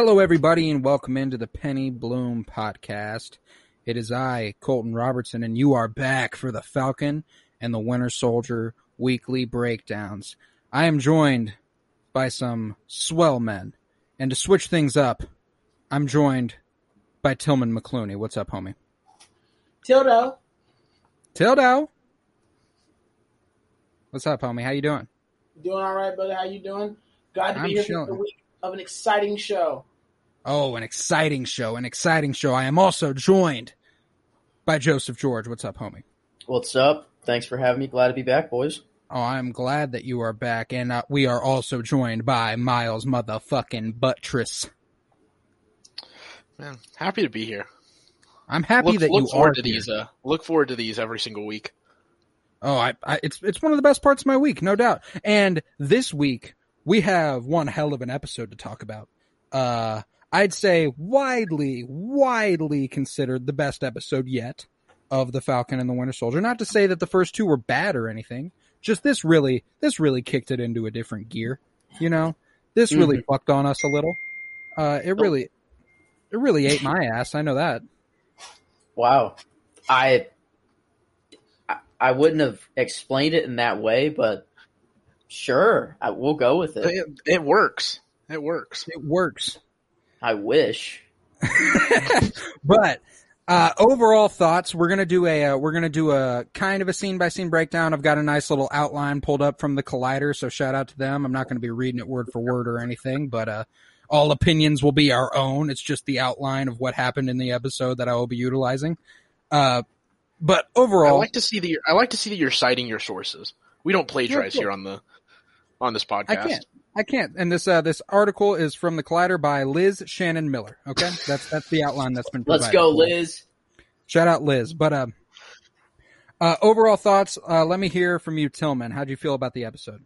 Hello, everybody, and welcome into the Penny Bloom podcast. It is I, Colton Robertson, and you are back for the Falcon and the Winter Soldier weekly breakdowns. I am joined by some swell men, and to switch things up, I'm joined by Tillman McClooney. What's up, homie? Tildo, Tildo. What's up, homie? How you doing? doing all right, brother? How you doing? Glad to I'm be here for the week of an exciting show. Oh, an exciting show, an exciting show. I am also joined by Joseph George. What's up, homie? What's up? Thanks for having me. Glad to be back, boys. Oh, I'm glad that you are back, and uh, we are also joined by Miles motherfucking Buttress. Man, happy to be here. I'm happy look that look you forward are to here. these. Uh, look forward to these every single week. Oh, I, I, it's it's one of the best parts of my week, no doubt. And this week we have one hell of an episode to talk about. Uh, I'd say widely, widely considered the best episode yet of the Falcon and the Winter Soldier. Not to say that the first two were bad or anything. Just this really, this really kicked it into a different gear. You know, this really fucked on us a little. Uh, it really, it really ate my ass. I know that. Wow. I I- I wouldn't have explained it in that way, but sure, I, we'll go with it. It, it works. It works. It works. I wish. but uh, overall thoughts, we're gonna do a uh, we're gonna do a kind of a scene by scene breakdown. I've got a nice little outline pulled up from the Collider, so shout out to them. I'm not gonna be reading it word for word or anything, but uh, all opinions will be our own. It's just the outline of what happened in the episode that I will be utilizing. Uh, but overall I like to see that. You're, I like to see that you're citing your sources. We don't plagiarize Yeah, here on the on this podcast. I can't. I can't. And this uh, this article is from the Collider by Liz Shannon Miller. Okay, that's that's the outline that's been. Let's go. Liz. Shout out Liz. But uh, uh, overall thoughts. Uh, let me hear from you, Tillman. How do you feel about the episode?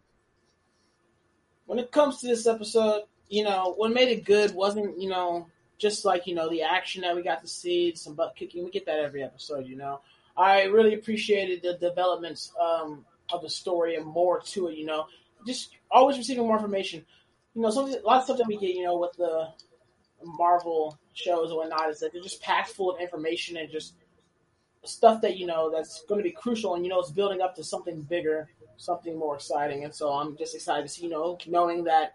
When it comes to this episode, you know, what made it good wasn't, you know, just like, you know, the action that we got to see, some butt kicking. We get that every episode, you know. I really appreciated the developments um, of the story and more to it, you know. Just always receiving more information. You know, some, a lot of stuff that we get, you know, with the Marvel shows and whatnot is that they're just packed full of information and just stuff that you know that's going to be crucial and you know it's building up to something bigger something more exciting. And so i'm just excited to see you know knowing that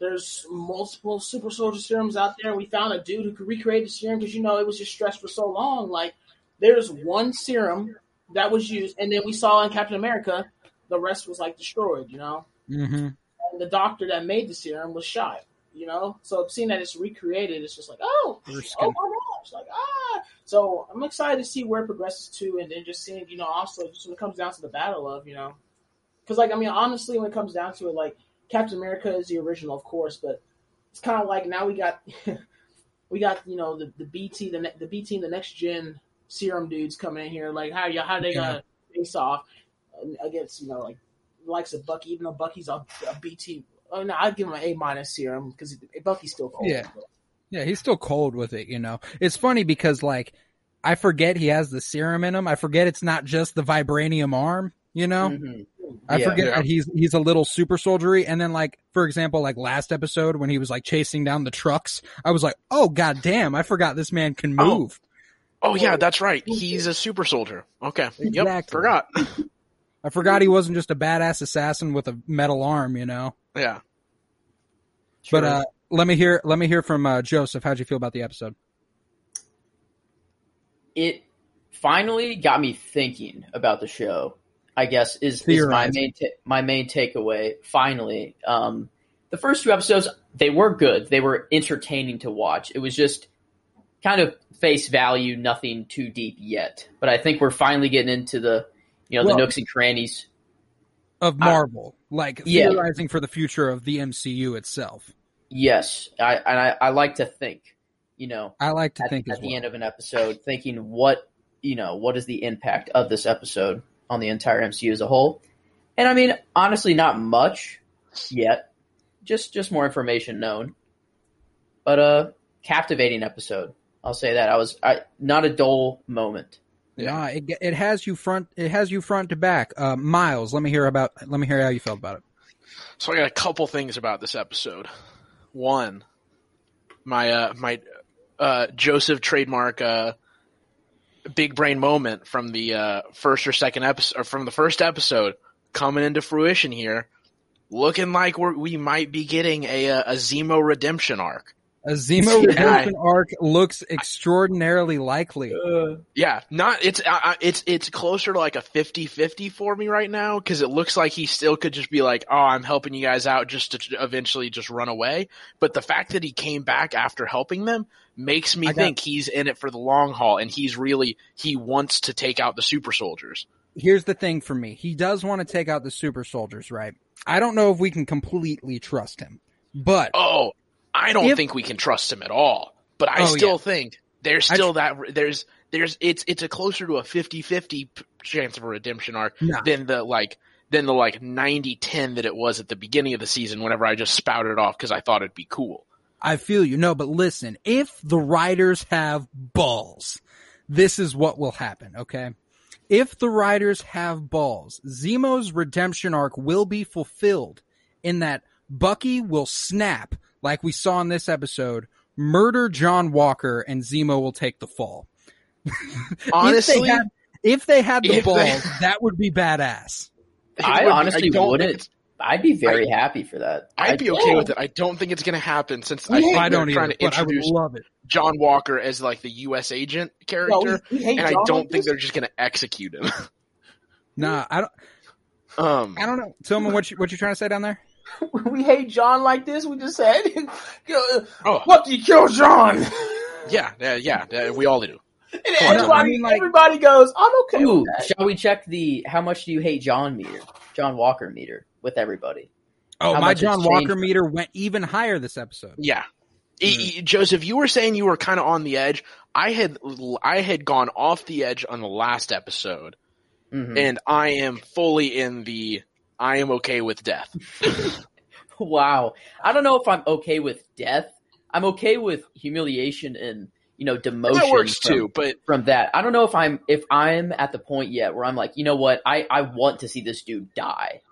there's multiple super soldier serums out there. We found a dude who could recreate the serum because you know it was just stressed for so long. Like there's one serum that was used and then we saw in captain america the rest was like destroyed you know? Mm-hmm. and the doctor that made the serum was shot you know? So seeing that it's recreated it's just like oh oh my gosh, like ah. So I'm excited to see where it progresses to, and then just seeing, you know, also just when it comes down to the battle of, you know, because like I mean, honestly, when it comes down to it, like Captain America is the original, of course, but it's kind of like now we got we got you know the the BT the ne- the BT and the next gen serum dudes coming in here, like how y'all how they gonna face off against you know like likes of Bucky, even though Bucky's a, a BT. Oh no, I'd give him an A minus serum because Bucky's still cold. Yeah. Yeah, he's still cold with it, you know. It's funny because like I forget he has the serum in him. I forget it's not just the vibranium arm, you know. Mhm. I Yeah. forget Yeah. he's he's a little super soldiery. And then like for example, like last episode when he was like chasing down the trucks, I was like, oh god damn, I forgot this man can Oh. move. Oh yeah, that's right. He's a super soldier. Okay. Yep. Forgot. I forgot he wasn't just a badass assassin with a metal arm, you know. Yeah. But uh let me hear let me hear from uh, Joseph. How'd you feel about the episode? it finally got me thinking about the show. I guess is, is my main ta- my main takeaway. Finally, um, the first two episodes they were good. They were entertaining to watch. It was just kind of face value, nothing too deep yet. But I think we're finally getting into the you know Well- the nooks and crannies. Of Marvel, like Yeah. theorizing for the future of the MCU itself. Yes, I and I, I like to think, you know, I like to at, think at the well. end of an episode, thinking what you know, what is the impact of this episode on the entire MCU as a whole? And I mean, honestly, not much yet. Just just more information known, but a captivating episode. I'll say that I was I, not a dull moment. Nah, it it has you front it has you front to back. Uh, Miles, let me hear about let me hear how you felt about it. So I got a couple things about this episode. One, my uh, my uh, Joseph trademark uh, big brain moment from the uh, first or second episode, or from the first episode, coming into fruition here. Looking like we're, we might be getting a uh, a Zemo redemption arc. A Zemo redemption arc looks extraordinarily likely. Yeah, not it's uh, uh, it's it's closer to like a 50-50 for me right now because it looks like he still could just be like, "Oh, I'm helping you guys out just to eventually just run away." But the fact that he came back after helping them makes me I got- think he's in it for the long haul and he's really he wants to take out the super soldiers. Here's the thing for me. He does want to take out the super soldiers, right? I don't know if we can completely trust him. But Oh, I don't If- think we can trust him at all. But I Oh, still yeah. think there's I still that there's there's it's it's a closer to a 50-50 chance of a redemption arc Nah. than the like than the like 90-10 that it was at the beginning of the season whenever I just spouted off because I thought it'd be cool. I feel you. No, but listen, if the writers have balls, this is what will happen, okay? If the writers have balls, Zemo's redemption arc will be fulfilled in that Bucky will snap, like we saw in this episode, murder John Walker, and Zemo will take the fall. Honestly, if they had, if they had the if they- that would be badass. I would- honestly don't wouldn't. I'd be very happy for that. I'd be okay yeah. with it. I don't think it's going to happen since I We think I don't trying either, to but I would introduce love it. John Walker as like the U.S. agent Yo, character, we, we hate and I don't like think this. they're just going to execute him. Nah, I don't. um, I don't know. Tell Tillman, what you what you trying to say down there? we hate John like this. We just said, oh, "What do you kill John?" yeah, yeah, yeah, yeah, we all do. And on, John. everybody, I mean, like- everybody goes, "I'm okay Ooh, with that." shall we check the how much do you hate John meter, John Walker meter with everybody? Oh, How my John changed. Walker meter went even higher this episode. Yeah. E- e- Joseph, you were saying you were kind of on the edge. I had I had gone off the edge on the last episode, Mhm. and I am fully in the I am okay with death. Wow, I don't know if I'm okay with death. I'm okay with humiliation and you know demotion. that works from, too, but From that, I don't know if I'm if I'm at the point yet where I'm like, you know what, I I want to see this dude die.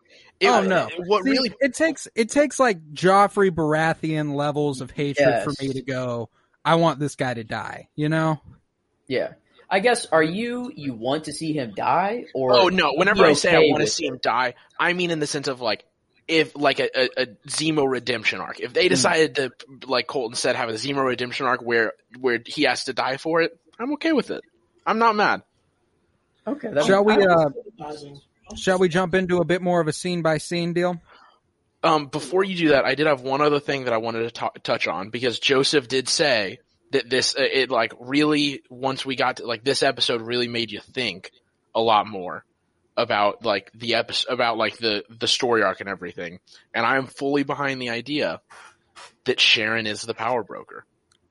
it- oh no! what See, really It takes it takes like Joffrey Baratheon levels of hatred Yes. for me to go. I want this guy to die. You know? Yeah, I guess. Are you you want to see him die or? Oh no! Whenever I say I want to see him die, I mean in the sense of like if like a, a, a Zemo redemption arc. If Hmm. they decided to, like Colton said, have a Zemo redemption arc where where he has to die for it, I'm okay with it. I'm not mad. Okay, that Shall we uh shall we jump into a bit more of a scene by scene deal? Um, before you do that, I did have one other thing that I wanted to t- touch on because Joseph did say that this uh, it like really once we got to like this episode really made you think a lot more about like the episode about like the the story arc and everything. And I'm fully behind the idea that Sharon is the power broker.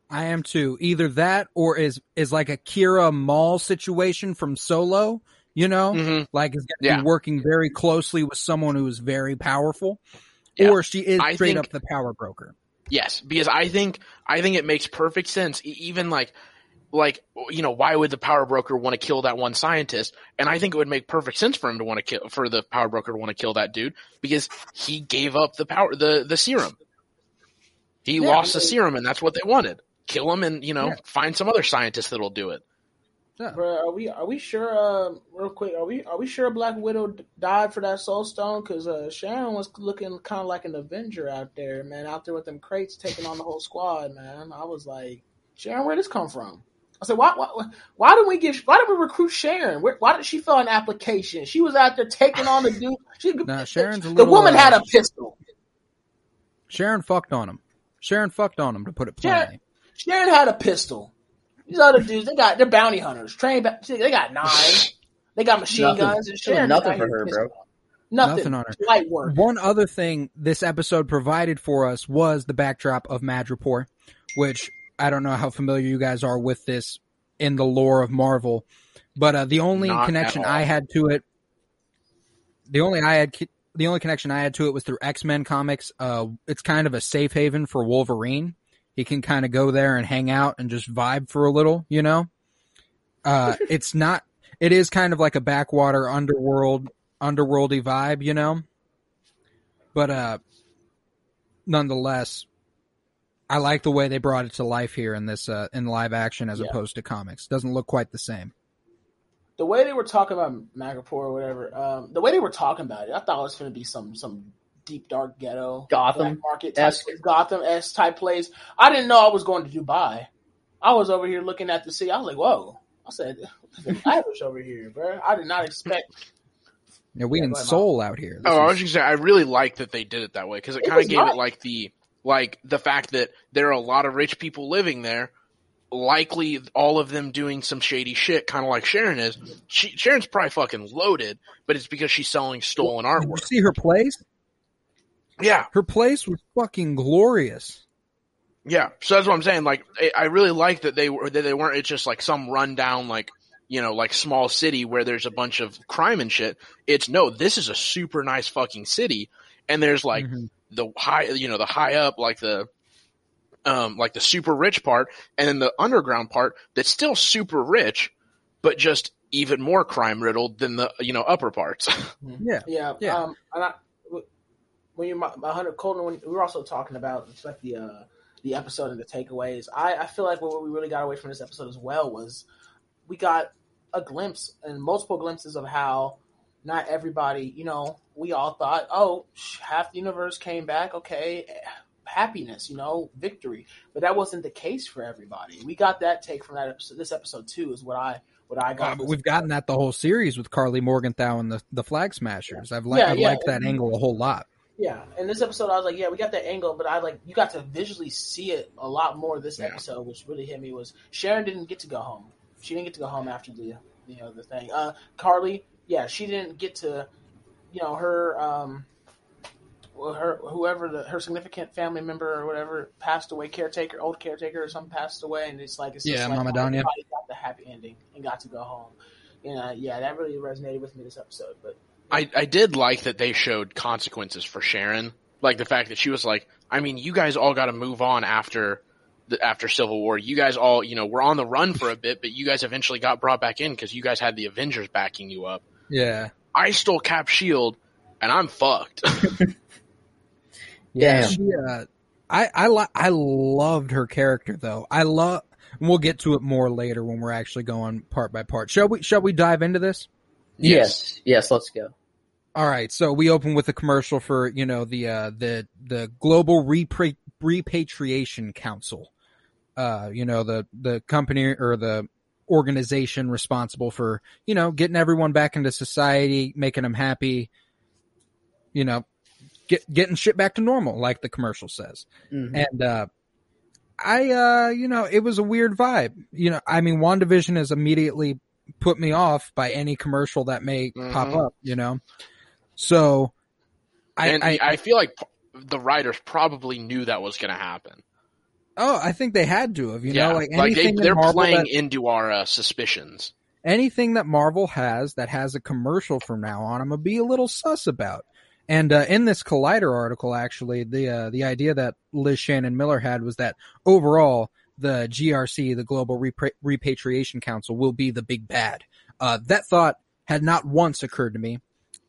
I am too. Either that or is is like a Qi'ra Maul situation from Solo. You know, Mm-hmm. like is going Yeah. working very closely with someone who is very powerful, Yeah. or she is I straight think- up the power broker. Yes, because I think I think it makes perfect sense. Even like like you know why would the power broker want to kill that one scientist? And I think it would make perfect sense for him to want to kill for the power broker to want to kill that dude because he gave up the power the the serum. He Yeah, lost I the serum, and that's what they wanted. Kill him, and you know Yeah. find some other scientist that'll do it. Bro, are we are we sure? Uh, real quick, are we are we sure Black Widow died for that Soul Stone? Because uh, Sharon was looking kind of like an Avenger out there, man, out there with them crates taking on the whole squad, man. I was like, Sharon, where did this come from? I said, why why why did we get why did we recruit Sharon? Where, why did she fill an application? She was out there taking on the dude. She, Nah, Sharon's a the woman uh, had a pistol. Sharon fucked on him. Sharon fucked on him to put it Sharon- plainly. Sharon had a pistol. These other dudes, they got they're bounty hunters, trained. ba- They got knives. They got machine Nothing. guns and shit. Nothing for her, bro. Nothing. Nothing on her. Light work. One other thing this episode provided for us was the backdrop of Madripoor, which I don't know how familiar you guys are with this in the lore of Marvel, but uh, the only Not connection. I had to it, the only I had, the only connection I had to it was through X Men comics. Uh, it's kind of a safe haven for Wolverine. He can kind of go there and hang out and just vibe for a little, you know. Uh, it's not. It is kind of like a backwater underworld, underworldy vibe, you know. But uh, nonetheless, I like the way they brought it to life here in this uh, in live action as Yeah. opposed to comics. Doesn't look quite the same. the way they were talking about Magapur or whatever, um, the way they were talking about it, I thought it was going to be some some deep dark ghetto Gotham market type esque. Gotham s type place. I didn't know I was going to Dubai. I was over here looking at the sea. I was like, whoa. I said, "There's Irish over here, bro. I did not expect. Yeah, we Yeah, in go Seoul out here. Oh, this Oh, I is- was just saying, I really like that they did it that way because it It kind of gave nice. it like the like the fact that there are a lot of rich people living there. Likely, all of them doing some shady shit, kind of like Sharon is. She, Sharon's probably fucking loaded, but it's because she's selling stolen Did you artwork. see her place? Yeah, Her place was fucking glorious. yeah. So that's what I'm saying. Like, I, I really like that they were that they weren't. It's just like some rundown, like you know, like small city where there's a bunch of crime and shit. It's no, this is a super nice fucking city, and there's like Mhm. the high, you know, the high up, like the, um, like the super rich part, and then the underground part that's still super rich, but just even more crime riddled than the, you know, upper parts. Yeah. Yeah, Yeah. Um, and I, when you're my hundred Colton, when we were also talking about like the uh, the episode and the takeaways. I, I feel like what we really got away from this episode as well was we got a glimpse and multiple glimpses of how not everybody, you know, we all thought, oh, half the universe came back, okay, happiness, you know, victory, but that wasn't the case for everybody. We got that take from that episode. This episode too is what I what I got. Uh, but we've gotten that the whole series with Karli Morgenthau and the the Flag Smashers. I've li- Yeah, I've yeah. liked that angle a whole lot. Yeah, in this episode, I was like, yeah, we got that angle, but I like you got to visually see it a lot more this Yeah. episode, which really hit me. Was Sharon didn't get to go home? She didn't get to go home after the you know the thing. Uh, Karli, yeah, she didn't get to, you know, her um, her whoever the her significant family member or whatever passed away, caretaker, old caretaker or something passed away, and it's like it's Yeah, like Mama Donya. everybody got the happy ending and got to go home. And uh, yeah, that really resonated with me this episode. But I, I did like that they showed consequences for Sharon. Like the fact that she was like, I mean, you guys all got to move on after the, after Civil War. You guys all, you know, were on the run for a bit, but you guys eventually got brought back in because you guys had the Avengers backing you up. Yeah. I stole Cap Shield, and I'm fucked. yeah. She, uh, I I li- I loved her character though. I love. We'll get to it more later when we're actually going part by part. Shall we? Shall we dive into this? Yes. Yes. Let's go. All right. So we open with a commercial for you know the uh, the the Global Repatriation Council. Uh, you know the the company or the organization responsible for you know getting everyone back into society, making them happy. You know, get getting shit back to normal, like the commercial says. Mhm. And uh I uh you know, it was a weird vibe. You know, I mean WandaVision is immediately put me off by any commercial that may pop Mhm. up, you know. So I, I, I, feel like the writers probably knew that was going to happen. oh, I think they had to have, you yeah, know, like they, anything that they're playing that, into our uh, suspicions. anything that Marvel has that has a commercial from now on, I'm gonna be a little sus about. And uh, in this Collider article, actually, the uh, the idea that Liz Shannon Miller had was that overall the GRC, the Global Repra- Repatriation Council, will be the big bad. Uh, that thought had not once occurred to me.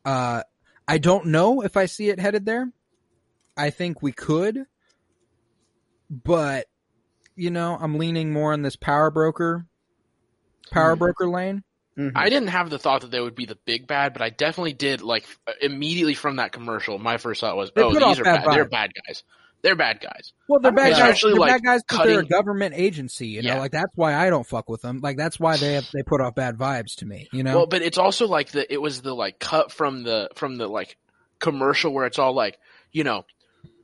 Uh, I don't know if I see it headed there. I think we could, but you know, I'm leaning more on this power broker, power Hmm. broker lane. Mhm. I didn't have the thought that they would be the big bad, but I definitely did like immediately from that commercial. My first thought was, They "Oh, these are bad bad. They're bad guys. They're bad guys." Well, they're bad guys. they're like, bad guys because they're a government agency. You know, Yeah. like that's why I don't fuck with them. Like that's why they have, they put off bad vibes to me. You know, Well, but it's also like the it was the like cut from the from the like commercial where it's all like you know,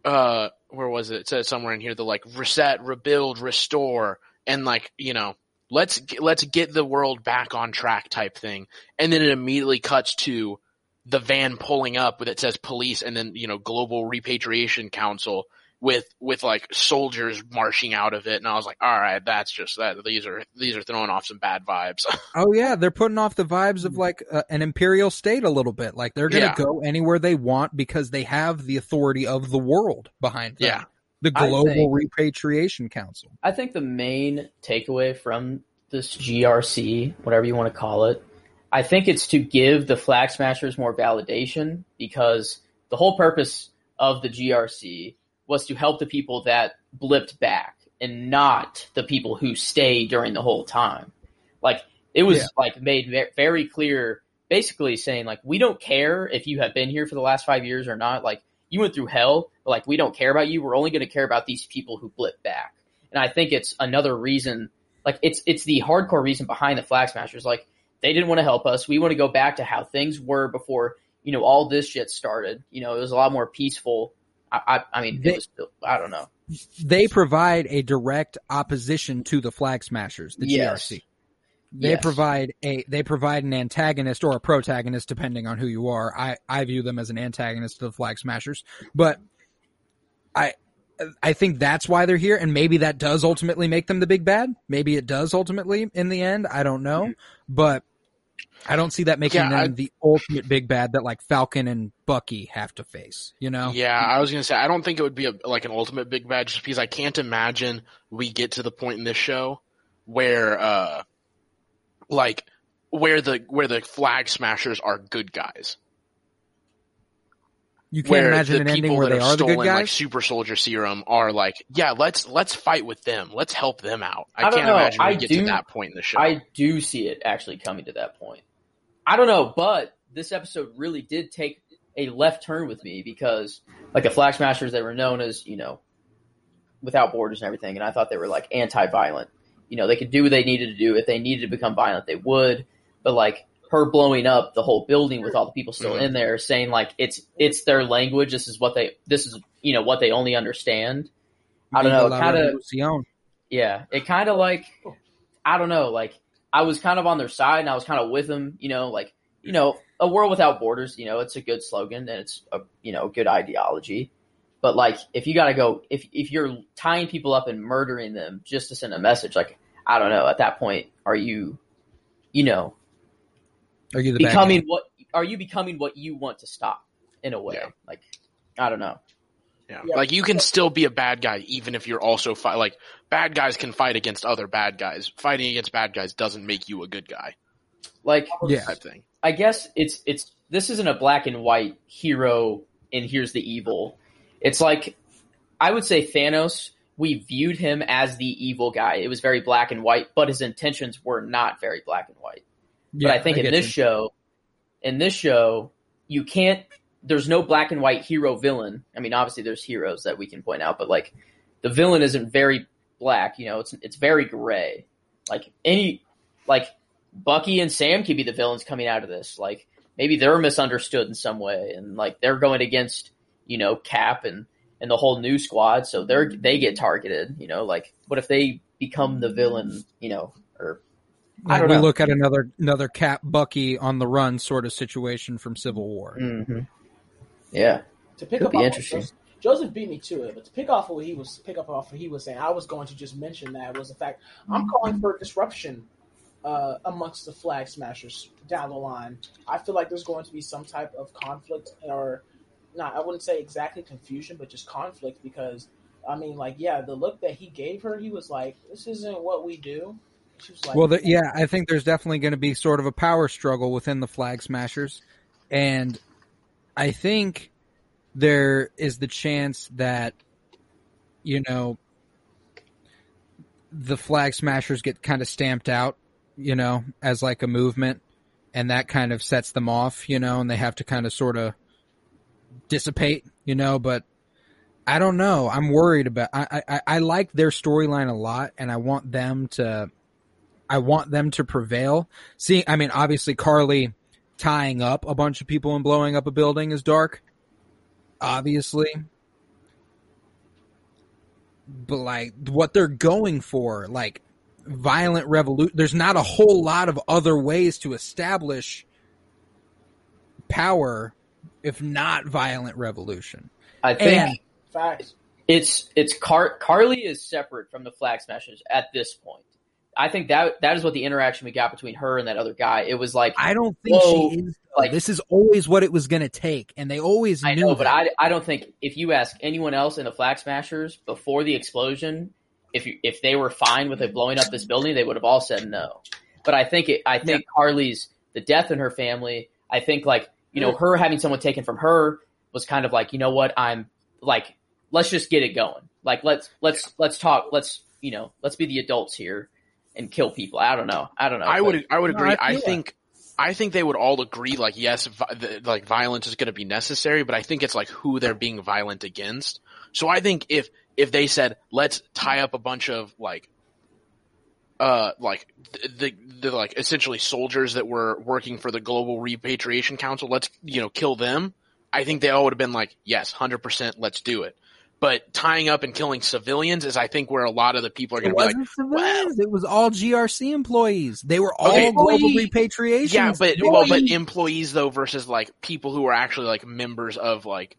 uh, where was it? It says somewhere in here the like reset, rebuild, restore, and like you know let's let's get the world back on track type thing, and then it immediately cuts to the van pulling up that says police, and then you know global repatriation council with with like soldiers marching out of it, and I was like, all right, that's just that. These are these are throwing off some bad vibes. Oh yeah, they're putting off the vibes of like uh, an imperial state a little bit. Like they're going to Yeah. go anywhere they want because they have the authority of the world behind them. Yeah. The Global think- Repatriation Council. I think the main takeaway from this GRC, whatever you want to call it, I think it's to give the Flag Smashers more validation because the whole purpose of the GRC was to help the people that blipped back and not the people who stay during the whole time. Like it was Yeah. like made very clear, basically saying like we don't care if you have been here for the last five years or not. Like you went through hell, but like we don't care about you. We're only going to care about these people who blip back. And I think it's another reason, like it's it's the hardcore reason behind the Flag Smashers. Like they didn't want to help us. We want to go back to how things were before you know all this shit started. You know, it was a lot more peaceful. I I, I mean, They- it was still, I don't know. They provide a direct opposition to the Flag Smashers, the Yes. GRC. They Yes. provide a they provide an antagonist or a protagonist depending on who you are. I I view them as an antagonist to the Flag Smashers, but I I think that's why they're here, and maybe that does ultimately make them the big bad. Maybe it does ultimately in the end. I don't know, mm-hmm. but I don't see that making Yeah, them I- the ultimate big bad that like Falcon and Bucky have to face. You know? Yeah, I was gonna say I don't think it would be a, like an ultimate big bad just because I can't imagine we get to the point in this show where uh like where the where the flag smashers are good guys. You can't where imagine the an ending people where that they have are the stolen good guys. like super soldier serum are like, yeah, let's let's fight with them. Let's help them out. I, I can't know. imagine we I get do- to that point in the show. I do see it actually coming to that point. I don't know, but this episode really did take a left turn with me because, like, the Flag Smashers, they were known as, you know, without borders and everything, and I thought they were, like, anti violent. You know, they could do what they needed to do. If they needed to become violent, they would. But, like, her blowing up the whole building with all the people still Mhm. in there, saying, like, it's it's their language. This is what they, this is, you know, what they only understand. I don't know, kinda- Yeah, it kind of like I don't know, like I was kind of on their side and I was kind of with them, you know, like you know, a world without borders, you know, it's a good slogan and it's a you know good ideology, but like if you got to go if if you're tying people up and murdering them just to send a message, like I don't know, at that point, are you, you know, Are you the bad becoming guy? what are you becoming what you want to stop in a way? Yeah. Like I don't know. Yeah. Yeah. Like you can still be a bad guy even if you're also fight like bad guys can fight against other bad guys. Fighting against bad guys doesn't make you a good guy Like Yeah. type thing. I guess it's it's this isn't a black and white hero and here's the evil. It's like I would say Thanos. We viewed him as the evil guy. It was very black and white, but his intentions were not very black and white. Yeah, but I think in this you. show, in this show, you can't. There's no black and white hero villain. I mean, obviously there's heroes that we can point out, but like the villain isn't very black. You know, it's it's very gray. Like any like Bucky and Sam could be the villains coming out of this. Like maybe they're misunderstood in some way, and like they're going against you know Cap and and the whole new squad, so they're they get targeted. You know, like what if they become the villain? You know, or I Like, don't we know. look at another another Cap Bucky on the run sort of situation from Civil War. hmm yeah. To pick Could up be interesting. Joseph, Joseph beat me to it, but to pick off what he was pick up off what he was saying, I was going to just mention that was the fact I'm calling for disruption uh, amongst the flag smashers down the line. I feel like there's going to be some type of conflict or not. I wouldn't say exactly confusion, but just conflict because I mean, like, yeah, the look that he gave her, he was like, "This isn't what we do." Like, Well, the, yeah, I think there's definitely going to be sort of a power struggle within the Flag Smashers, and I think there is the chance that you know the Flag Smashers get kind of stamped out, you know, as like a movement, and that kind of sets them off, you know, and they have to kind of sort of dissipate, you know, but. I don't know. I'm worried about. I I, I like their storyline a lot, and I want them to I want them to prevail. See, I mean, obviously Karli tying up a bunch of people and blowing up a building is dark. Obviously. But like what they're going for, like violent revolution. There's not a whole lot of other ways to establish power if not violent revolution. I think And Facts. it's it's Car- Karli is separate from the Flag Smashers at this point. I think that that is what the interaction we got between her and that other guy. It was like I don't think Whoa, she is. like- this is always what it was going to take, and they always I knew. know, but. I I don't think if you ask anyone else in the Flag Smashers before the explosion, if you, if they were fine with it blowing up this building, they would have all said no. But I think it, I think Karli's the death in her family. I think like you know her having someone taken from her was kind of like you know what I'm like let's just get it going. Like let's let's let's talk. Let's you know let's be the adults here and kill people. I don't know. I don't know. I but- would I would No, agree. I I, think I think they would all agree like yes, vi- the, like violence is going to be necessary, but I think it's like who they're being violent against. So I think if if they said let's tie up a bunch of like uh like the, the the like essentially soldiers that were working for the Global Repatriation Council, let's you know kill them. I think they all would have been like yes, hundred percent, let's do it. But tying up and killing civilians is, I think, where a lot of the people are going to be like, wasn't civilians. It was all GRC employees. They were all Okay. global Employee. repatriation. Yeah, but well, but employees though versus like people who are actually like members of like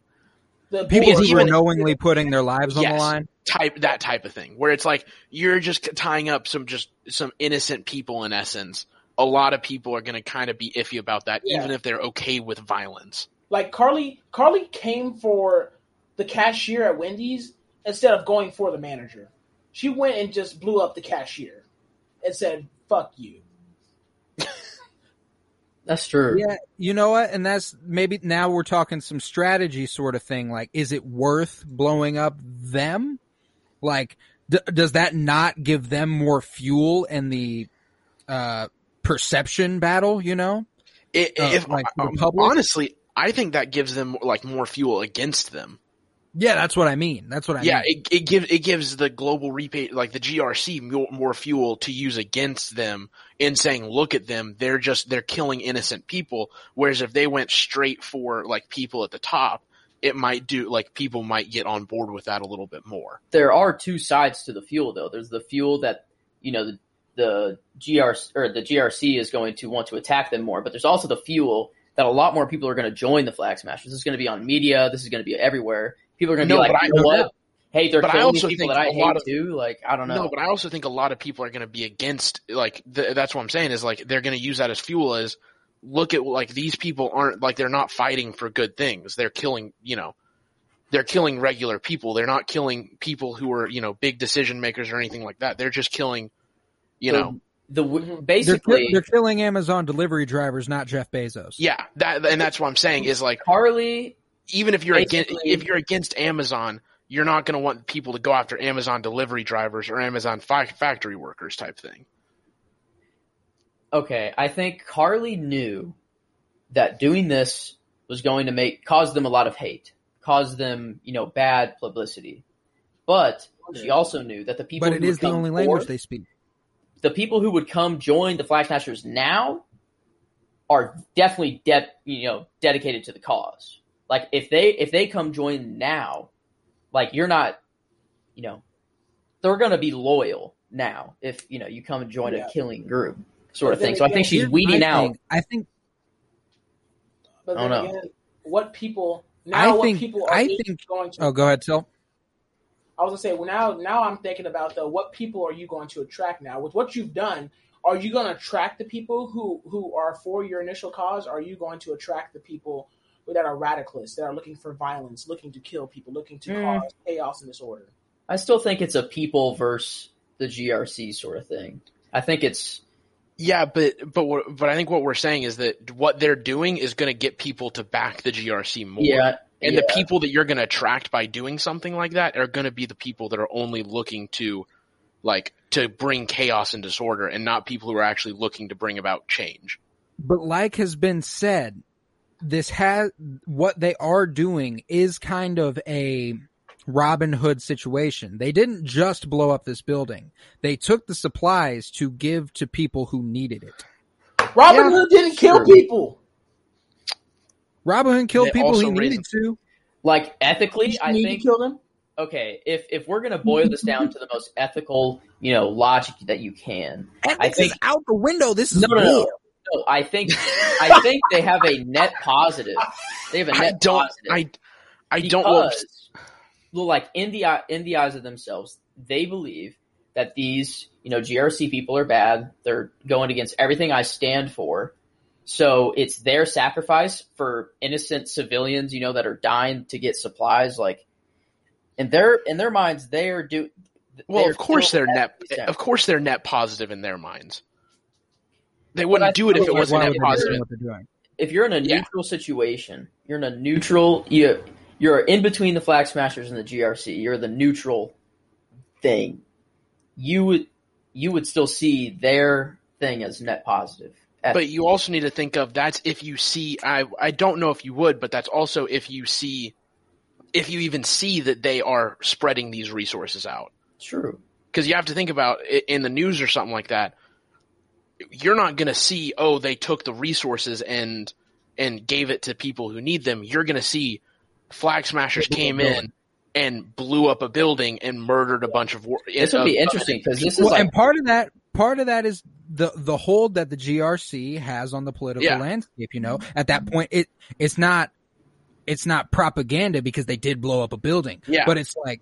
The people who even- were knowingly putting their lives on the line. type that type of thing where it's like you're just tying up some just some innocent people in essence. A lot of people are going to kind of be iffy about that, Yeah. even if they're okay with violence. like Karli Karli came for the cashier at Wendy's instead of going for the manager. She went and just blew up the cashier and said, "Fuck you." That's true. Yeah, you know what? And that's maybe now we're talking some strategy sort of thing. Like, is it worth blowing up them? Like, d- does that not give them more fuel in the uh, perception battle? You know? It, Uh, if like the um, honestly, I think that gives them like more fuel against them. Yeah, that's what I mean. That's what I yeah, mean. Yeah, it, it gives it gives the global repay like the GRC more, more fuel to use against them in saying, look at them, they're just they're killing innocent people. Whereas if they went straight for like people at the top, it might do like people might get on board with that a little bit more. there are two sides to the fuel though. There's the fuel that you know the, the GRC or the GRC is going to want to attack them more, but there's also the fuel that a lot more people are going to join the Flag Smashers. This is going to be on media. This is going to be everywhere. People are going to No, be like, I- you know no what? Hey, they're But killing these also people think that I hate of- too. Like, I don't know. No, but I also think a lot of people are going to be against like th- that's what I'm saying is like they're going to use that as fuel as look at like these people aren't like they're not fighting for good things. They're killing, you know, they're killing regular people. They're not killing people who are, you know, big decision makers or anything like that. They're just killing, you The- know, the w They're, basically they're killing Amazon delivery drivers, not Jeff Bezos. yeah, that and that's what I'm saying is like Karli. Even if you're against if you're against Amazon, you're not going to want people to go after Amazon delivery drivers or Amazon fa- factory workers type thing. Okay, I think Karli knew that doing this was going to make cause them a lot of hate, cause them, you know, bad publicity. But she also knew that the people but it who is the come only language forth- they speak. the people who would come join the Flag Smashers now are definitely de- you know dedicated to the cause. Like if they if they come join now, like you're not, you know, they're gonna be loyal now if you know you come and join Yeah. a killing group sort of But then thing. So I think she's weeding my out. thing. I think But I don't know. again, what people now? I what think- people are I think- going to? Oh, go ahead, Till. I was gonna say, well, now now I'm thinking about though, what people are you going to attract now with what you've done. Are you going to attract the people who who are for your initial cause? Or are you going to attract the people that are radicalists, that are looking for violence, looking to kill people, looking to Mm. cause chaos and disorder? I still think it's a people versus the GRC sort of thing. I think it's Yeah, but but what- but I think what we're saying is that what they're doing is going to get people to back the GRC more. yeah, and yeah. the people that you're going to attract by doing something like that are going to be the people that are only looking to like to bring chaos and disorder and not people who are actually looking to bring about change. But like has been said, this has what they are doing is kind of a Robin Hood situation. They didn't just blow up this building. They took the supplies to give to people who needed it. Robin Yeah, Hood didn't kill true. people. Robin Hood killed They people he also raised- needed to. like ethically, He I need think to kill them. okay, if if we're gonna boil this down to the most ethical, you know, logic that you can, I think is out the window. This is no, no, no, war. No. I think I think they have a net positive. They have a net I don't. positive. I I don't. Well, like in the in the eyes of themselves, they believe that these you know GRC people are bad. They're going against everything I stand for. So it's their sacrifice for innocent civilians, you know, that are dying to get supplies. Like in their in their minds, they are do. well, of course they're net. Of course they're net positive in their minds. They wouldn't do it if it wasn't Why net would they do positive. what they're doing? if you're in a Yeah. neutral situation, you're in a neutral. You you're in between the Flag Smashers and the GRC. You're the neutral thing. You would you would still see their thing as net positive. But you also need to think of that's if you see. I I don't know if you would, but that's also if you see, if you even see that they are spreading these resources out. true. because you have to think about i- in the news or something like that. You're not going to see, oh, they took the resources and and gave it to people who need them. You're going to see flag smashers Blew up a came in and blew up a building and murdered a bunch of war. This would be of- interesting because this is Well, like and part of that, part of that is the the hold that the GRC has on the political Yeah. landscape. You know, at that point, it it's not it's not propaganda because they did blow up a building. Yeah. but it's like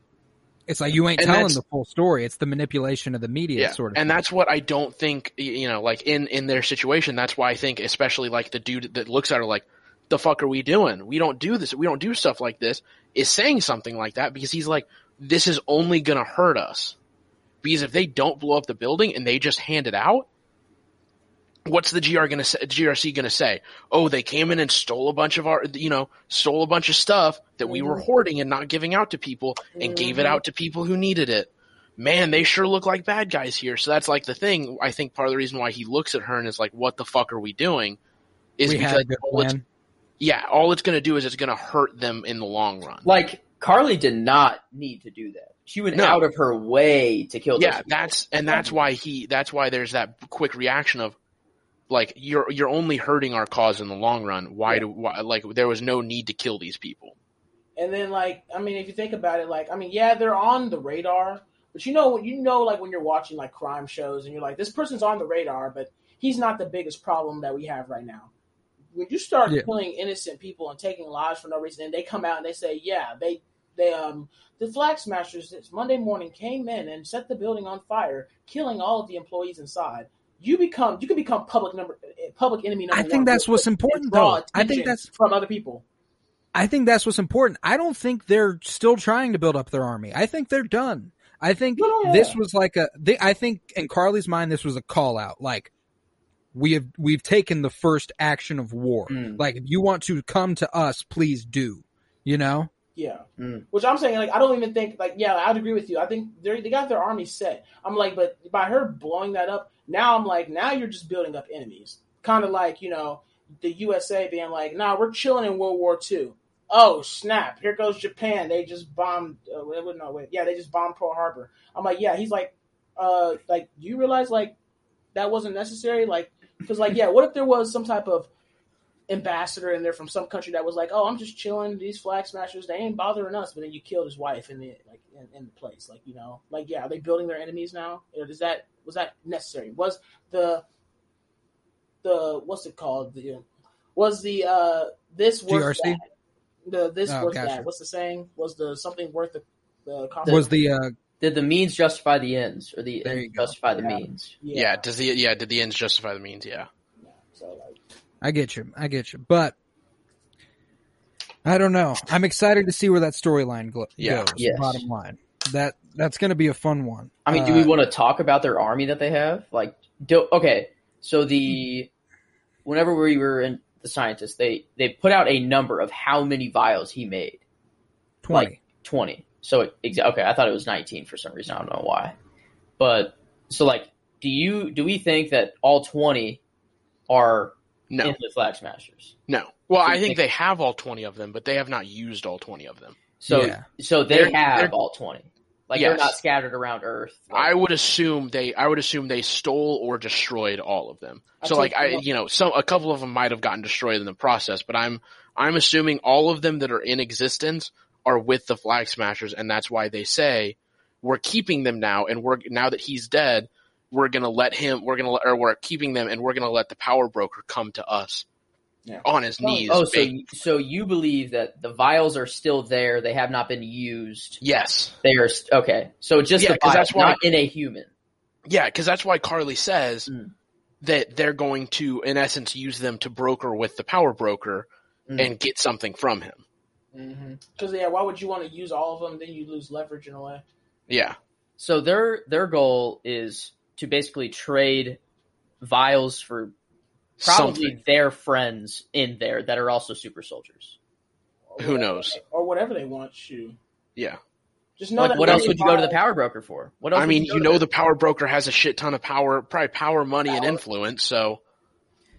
it's like you ain't And telling the full story. It's the manipulation of the media, yeah, sort of. and thing. that's what I don't think. You know, like in in their situation, that's why I think, especially like the dude that looks at her like, "The fuck are we doing? We don't do this. We don't do stuff like this." Is saying something like that because he's like, "This is only gonna hurt us." Because if they don't blow up the building and they just hand it out, what's the GR gonna say, GRC gonna say? Oh, they came in and stole a bunch of our, you know, stole a bunch of stuff that we were hoarding and not giving out to people and gave it Mhm. out to people who needed it. Man, they sure look like bad guys here. So that's like the thing. I think part of the reason why he looks at her and is like, "What the fuck are we doing?" Is we had because a good all it's, yeah, all it's gonna do is it's gonna hurt them in the long run. like Carly did not need to do that. She went No. out of her way to kill. yeah people. that's and that's why he that's why there's that quick reaction of like you're you're only hurting our cause in the long run why Yeah. do why, like there was no need to kill these people And then like I mean, if you think about it, like I mean, yeah, they're on the radar, but you know, you know, like when you're watching like crime shows and you're like, this person's on the radar, but he's not the biggest problem that we have right now. When you start Yeah. killing innocent people and taking lives for no reason, and they come out and they say, yeah, they they um the flag smashers this Monday morning came in and set the building on fire, killing all of the employees inside. You become you can become public number public enemy number I think that's what's important, though. I think that's from other people. I think that's what's important. I don't think they're still trying to build up their army. I think they're done. I think No, no, this was like a. They, I think in Karli's mind, this was a call out. Like we have we've taken the first action of war. Mm. Like if you want to come to us, please do. You know. Yeah. Mm. Which I'm saying, like, I don't even think, like, yeah, I'd agree with you. I think they they got their army set. I'm like, but by her blowing that up, now I'm like, now you're just building up enemies. Kind of like, you know, the USA being like, nah, we're chilling in World War II. Oh, snap. Here goes Japan. They just bombed, uh, wait, no, wait. Yeah, they just bombed Pearl Harbor. I'm like, yeah, he's like, uh, like, do you realize, like, that wasn't necessary? Like, because, like, yeah, what if there was some type of ambassador in there from some country that was like, "Oh, I'm just chilling. These flag smashers, they ain't bothering us." But then you killed his wife in the like in, in the place, like you know, like yeah, are they building their enemies now? Is that was that necessary? Was the the what's it called? The was the uh this worth GRC? that? The this Oh, worth gotcha. that? What's the saying? Was the something worth the the Was the uh, Did the means justify the ends, or the ends go. justify the Yeah. means? yeah. does the yeah did the ends justify the means yeah yeah. So like, I get you. I get you. But I don't know. I'm excited to see where that storyline glo- Yeah. goes. Yes. Bottom line, that that's going to be a fun one. I mean, do we Uh, want to talk about their army that they have? Like, do, okay, so the whenever we were in the scientists, they they put out a number of how many vials he made. twenty? like, Twenty. So it, exa- okay, I thought it was nineteen for some reason. I don't know why, but so like, do you do we think that all twenty are no in the Flag Smashers? no well So i think think- they have all 20 of them but they have not used all 20 of them So Yeah. so they They're- have they're- all twenty. Like they're not scattered around Earth. Like, i would assume they i would assume they stole or destroyed all of them. I so like i them you know some a couple of them might have gotten destroyed in the process but i'm i'm assuming all of them that are in existence are with the Flag Smashers, and that's why they say we're keeping them now, and we're now that he's dead, we're gonna let him, we're gonna let, or we're keeping them, and we're gonna let the Power Broker come to us Yeah. on his knees. Oh, so so you believe that the vials are still there? They have not been used. yes, They are okay. So just Yeah, the 'cause vials, that's why- not in a human. yeah, because that's why Karli says Mm. that they're going to, in essence, use them to broker with the Power Broker Mm. and get something from him. Because yeah, why would you want to use all of them? Then you lose leverage in a way. Yeah, So their their goal is to basically trade vials for probably something. their friends in there that are also super soldiers. Or Who knows? or whatever they want. You Yeah, just know Like, that what else would you go to the power broker for? What else? I mean, go you know, there? the Power Broker has a shit ton of power, probably power, money, and influence. So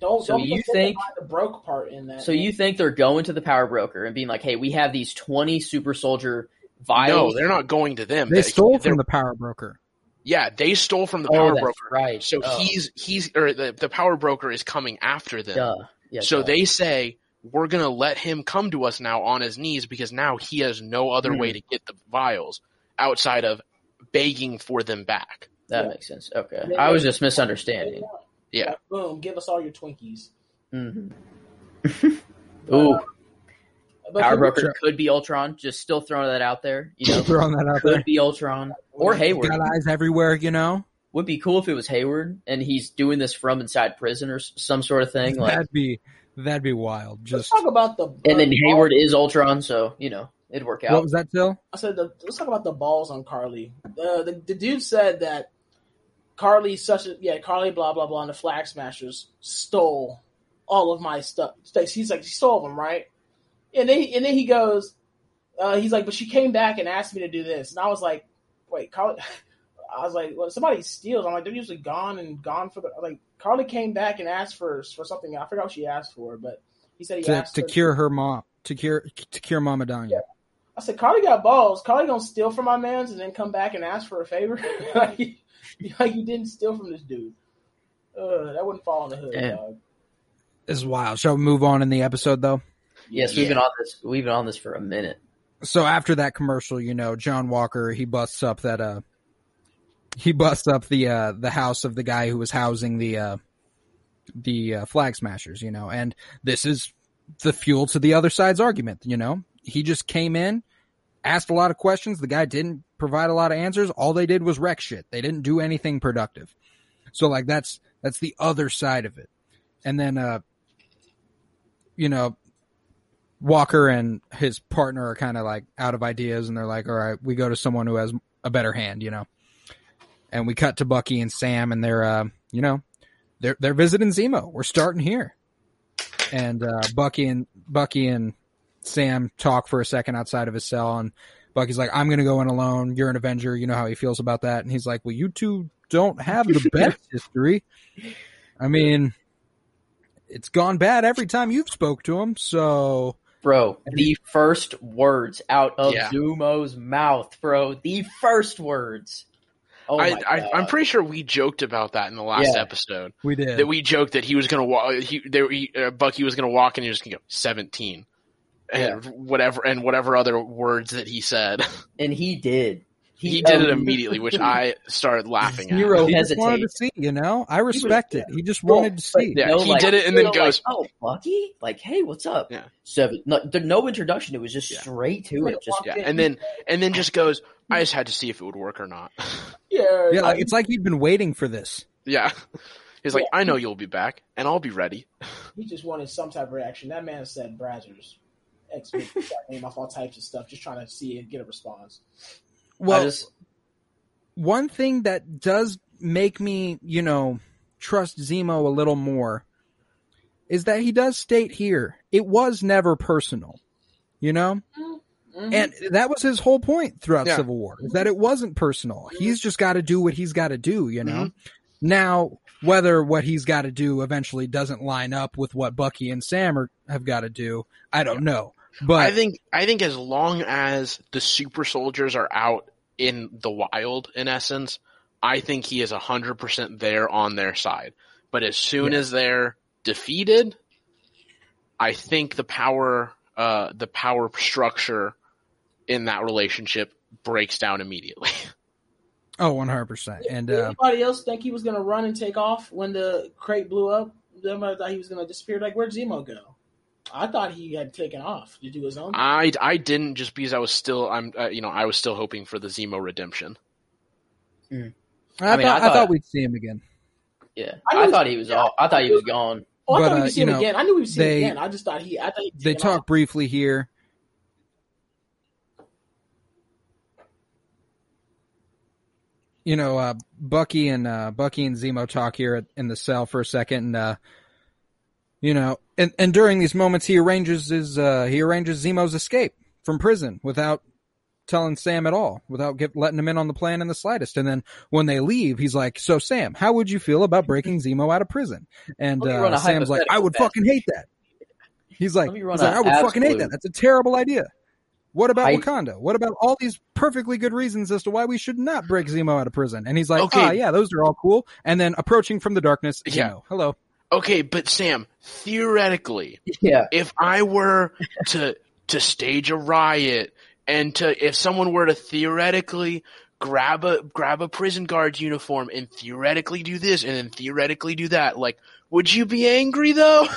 Don't, So don't you think- the broke part in that? So man. you think they're going to the power broker and being like, "Hey, we have these twenty super soldier no, they're not going to them. They stole they're- from the power broker. Yeah, they stole from the Oh, Power that's Broker. right. So Oh, he's he's or the the Power Broker is coming after them. duh. Yeah, so duh. they say we're gonna let him come to us now on his knees because now he has no other Hmm. way to get the vials outside of begging for them back. that Yeah. makes sense. Okay, They- I was just misunderstanding. Yeah. Like, boom, give us all your Twinkies. hmm Ooh, uh, but power broker could be Ultron. Just still throwing that out there. You know, Throwing that out there. could be Ultron or Hayward. Got eyes everywhere, you know. Would be cool if it was Hayward and he's doing this from inside prison or some sort of thing. Like, That'd be that'd be wild. Let's Just talk about the and then Hayward is Ultron, so you know it'd work out. what was that, Till? I said, the, let's talk about the balls on Karli. Uh, the the dude said that Karli's such a yeah, Karli blah blah blah, and the Flag Smashers stole all of my stuff. He's like, she stole them, right? And then and then he goes, uh, he's like, but she came back and asked me to do this, and I was like, wait, Karli. I was like, well, somebody steals. I'm like, they're usually gone and gone for the like. Karli came back and asked for for something. I forgot what she asked for, but he said he To, asked to her- cure her mom, to cure to cure Mama Donya. I said, Karli got balls. Karli gonna steal from my man's and then come back and ask for a favor. like, he, like he didn't steal from this dude. Uh, that wouldn't fall in the hood, Damn. dog. This is wild. Shall we move on in the episode though? yes, we've been on this. We've been on this for a minute. So after that commercial, you know, John Walker he busts up that uh he busts up the uh the house of the guy who was housing the uh the uh, flag smashers, you know, and this is the fuel to the other side's argument, you know. He just came in, asked a lot of questions, the guy didn't provide a lot of answers, all they did was wreck shit. They didn't do anything productive. So like that's that's the other side of it. And then uh you know, Walker and his partner are kind of like out of ideas and they're like, all right, we go to someone who has a better hand, you know. And we cut to Bucky and Sam and they're, uh, you know, they're, they're visiting Zemo. We're starting here. And, uh, Bucky and, Bucky and Sam talk for a second outside of his cell and Bucky's like, I'm going to go in alone. You're an Avenger. You know how he feels about that. And he's like, well, you two don't have the best history. I mean, it's gone bad every time you've spoke to him. So, Bro, the first words out of Yeah. Zumo's mouth, bro. The first words. Oh my I, I, God. I'm pretty sure we joked about that in the last Yeah. episode. We did. That we joked that he was gonna walk. He, there, he, uh, Bucky was gonna walk, and he was gonna go seventeen, and whatever, and whatever other words that he said. and he did. He, did it immediately, which I started laughing at. Zero he just wanted to see, you know. I respect it. He just wanted to see. Yeah, No, he like, did it and then no, goes- like, "Oh, Bucky, like, hey, what's up?" Yeah. Seven. No, there, no introduction. It was just Yeah. straight to it. Just Yeah, and then and then just goes. I just had to see if it would work or not. Yeah, Yeah, like, like, it's like he'd been waiting for this. yeah, he's like, I know you'll be back, and I'll be ready. he just wanted some type of reaction. That man said Brazzers. X name off all types of stuff, just trying to see and get a response. Well, just one thing that does make me, you know, trust Zemo a little more is that he does state here it was never personal. You know? Mhm. And that was his whole point throughout Yeah. Civil War, is that it wasn't personal. He's just got to do what he's got to do, you know? Now, whether what he's got to do eventually doesn't line up with what Bucky and Sam are, have got to do, I don't know. But I think I think as long as the super soldiers are out in the wild, in essence, I think he is hundred percent there on their side. But as soon Yeah. as they're defeated, I think the power, uh, the power structure in that relationship breaks down immediately. Oh, one hundred percent. And Did uh, anybody else think he was gonna run and take off when the crate blew up? Everybody thought he was gonna disappear. Like, where'd Zemo go? I thought he had taken off to do his own. I, I didn't just because I was still I'm uh, you know I was still hoping for the Zemo redemption. I, I mean, thought, I I thought thought- we'd see him again. Yeah, I I, thought he was all. I thought he was gone. oh, I but, thought uh, we'd see you him know, again. I knew we'd see they- him again. I just thought he. I thought he. They talk briefly here. You know, uh, Bucky and uh, Bucky and Zemo talk here at, in the cell for a second, and uh, you know, and, and during these moments, he arranges his uh, he arranges Zemo's escape from prison without telling Sam at all, without get, letting him in on the plan in the slightest. And then when they leave, he's like, "So Sam, how would you feel about breaking Zemo out of prison?" And Let me run uh, Sam's like, "I would fucking hate that." He's like, Let me run he's like, "I would fucking hate that. That's a terrible idea." What about I- Wakanda? What about all these perfectly good reasons as to why we should not break Zemo out of prison? And he's like, Okay. "Ah, yeah, those are all cool." And then approaching from the darkness, Zemo, Yeah. hello. Okay, but Sam, theoretically, Yeah, if I were to to stage a riot and to if someone were to theoretically grab a grab a prison guard's uniform and theoretically do this and then theoretically do that, like would you be angry though?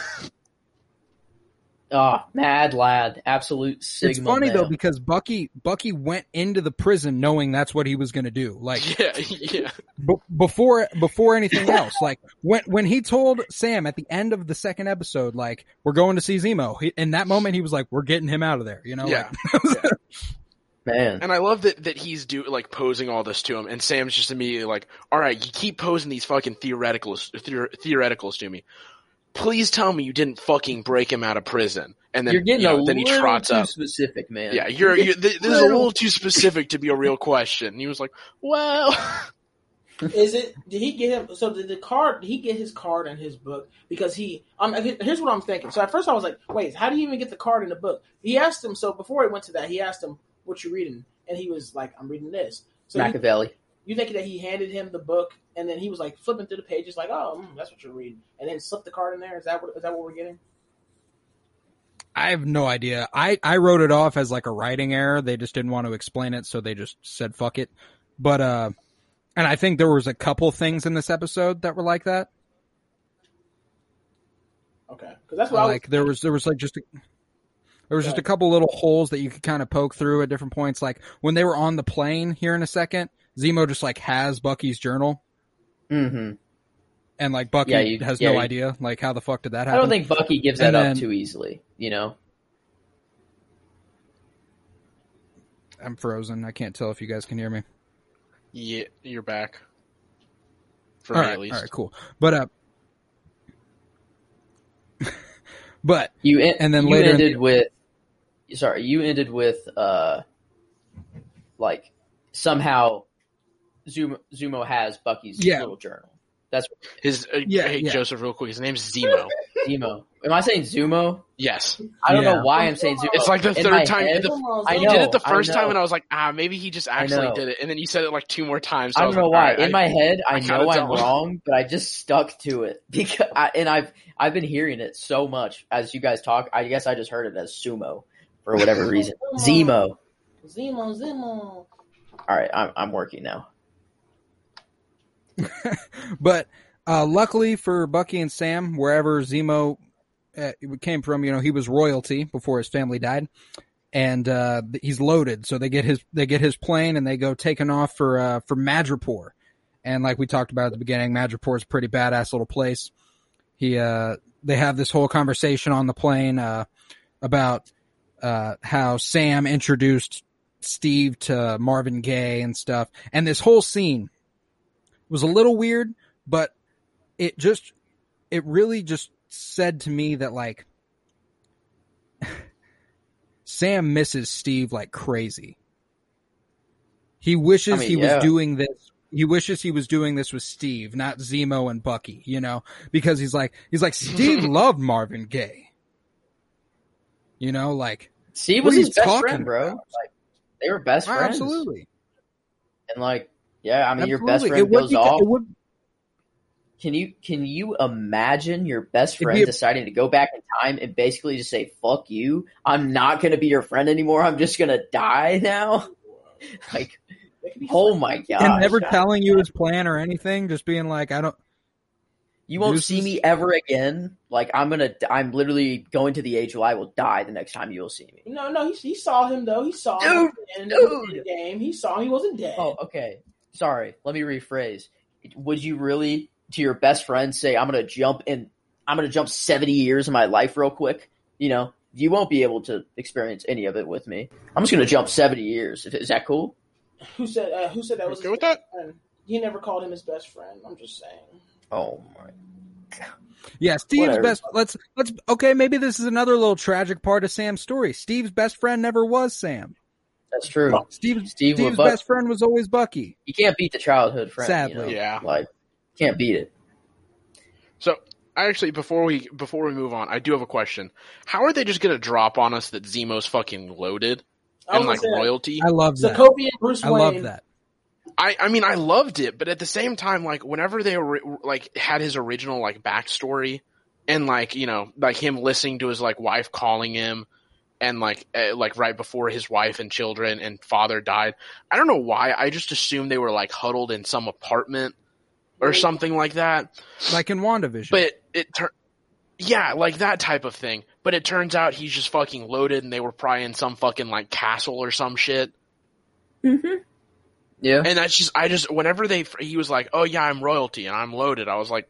oh, mad lad, absolute sigma. it's funny though because Bucky Bucky went into the prison knowing that's what he was going to do. Like yeah, yeah. b- before before anything else. Like when when he told Sam at the end of the second episode, like we're going to see Zemo. He, in that moment, he was like, "We're getting him out of there." You know, Yeah. like, man. And I love that that he's do like posing all this to him, and Sam's just immediately like, "All right, you keep posing these fucking theoreticals theor- theoreticals to me. Please tell me you didn't fucking break him out of prison." And then You're getting you know, a then he trots too up. specific, man. Yeah, you're, you're th- this is a little too specific to be a real question. And he was like, "Well, Is it? Did he get him? So did the card? Did he get his card and his book because he? Um, here's what I'm thinking. So at first I was like, wait, how do you even get the card in the book? He asked him. So before he went to that, he asked him, "What you reading?" And he was like, "I'm reading this." So you, Machiavelli. You think that he handed him the book and then he was like flipping through the pages, like, "Oh, mm, that's what you're reading," and then slipped the card in there. Is that what? Is that what we're getting? I have no idea. I I wrote it off as like a writing error. They just didn't want to explain it, so they just said fuck it. But uh, and I think there was a couple things in this episode that were like that. Okay, because that's what I was. like there was there was like just a, there was just a couple little holes that you could kind of poke through at different points. Like when they were on the plane here in a second, Zemo just like has Bucky's journal, hmm and like Bucky Yeah, you- has yeah, no you- idea like how the fuck did that happen? I don't think Bucky gives And that then- up too easily. You know. I'm frozen. I can't tell if you guys can hear me. yeah, you're back." For all me, right, at least. all right, cool. But uh, but You en- And then you later ended the- with. Sorry, you ended with uh, like somehow Zumo, Zumo has Bucky's Yeah. little journal. That's His uh, Yeah, hey yeah. Joseph, real quick. His name's Zemo. Zemo. Am I saying Zumo? yes, I don't Yeah. know why I'm saying Zumo. it's like the In third time. head- the, I you know, did it the first time, and I was like, "Ah, maybe he just actually did it." And then you said it like two more times. So I I, don't was know like, why. "All right, In I- my head, I, I know I'm don't. wrong, but I just stuck to it because, I, and I've I've been hearing it so much as you guys talk. I guess I just heard it as sumo for whatever reason. Zemo. Zemo, Zemo. All right, I'm I'm working now. but uh, luckily for Bucky and Sam, wherever Zemo uh, came from, you know, he was royalty before his family died, and uh, he's loaded. So they get his they get his plane and they go taking off for uh, for Madripoor. And like we talked about at the beginning, Madripoor is a pretty badass little place. He uh, they have this whole conversation on the plane uh, about how Sam introduced Steve to Marvin Gaye and stuff, and this whole scene was a little weird, but it just it really just said to me that like Sam misses Steve like crazy. He wishes I mean, he yeah. was doing this. He wishes he was doing this with Steve, not Zemo and Bucky, you know, because he's like he's like Steve loved Marvin Gaye. You know, like Steve was his best talking friend, bro. about? Like they were best friends. absolutely. And like, yeah, I mean, your best friend would goes be- off. Would, Can you can you imagine your best friend a- deciding to go back in time and basically just say "fuck you"? I'm not going to be your friend anymore. I'm just going to die now. Like, They could be oh my like- god! and never God. telling you his plan or anything, just being like, I don't. You won't Deuces. see me ever again. Like I'm gonna, I'm literally going to the age where I will die the next time you will see me. No, no, he, he saw him though. He saw him in dude. the game. He saw him. He wasn't dead. Oh, okay. Sorry. Let me rephrase. Would you really, to your best friend, say, "I'm gonna jump in, I'm gonna jump 70 years in my life real quick"? You know, you won't be able to experience any of it with me. I'm just gonna jump 70 years. Is is that cool? Who said? Uh, who said that was Okay with that? friend? He never called him his best friend. I'm just saying. Oh my. god. Yeah, Steve's Whatever. best. Let's let's. Okay, maybe this is another little tragic part of Sam's story. Steve's best friend never was Sam. That's true. Steve, Steve Steve's best friend was always Bucky. You can't beat the childhood friend. Sadly. you know? Yeah. Like, can't beat it. So I actually before we before we move on, I do have a question. How are they just gonna drop on us that Zemo's fucking loaded I and like gonna say, royalty? I love that. Sokovia and Bruce I love that. I I mean I loved it, but at the same time, like whenever they were like had his original like backstory and like you know like him listening to his like wife calling him and like uh, like right before his wife and children and father died, I don't know why I just assumed they were like huddled in some apartment or something like that. Like in WandaVision. But it tur- yeah, like that type of thing. But it turns out he's just fucking loaded, and they were probably in some fucking like castle or some shit. Hmm. Yeah. And that's just, I just, whenever they, he was like, "Oh yeah, I'm royalty and I'm loaded," I was like,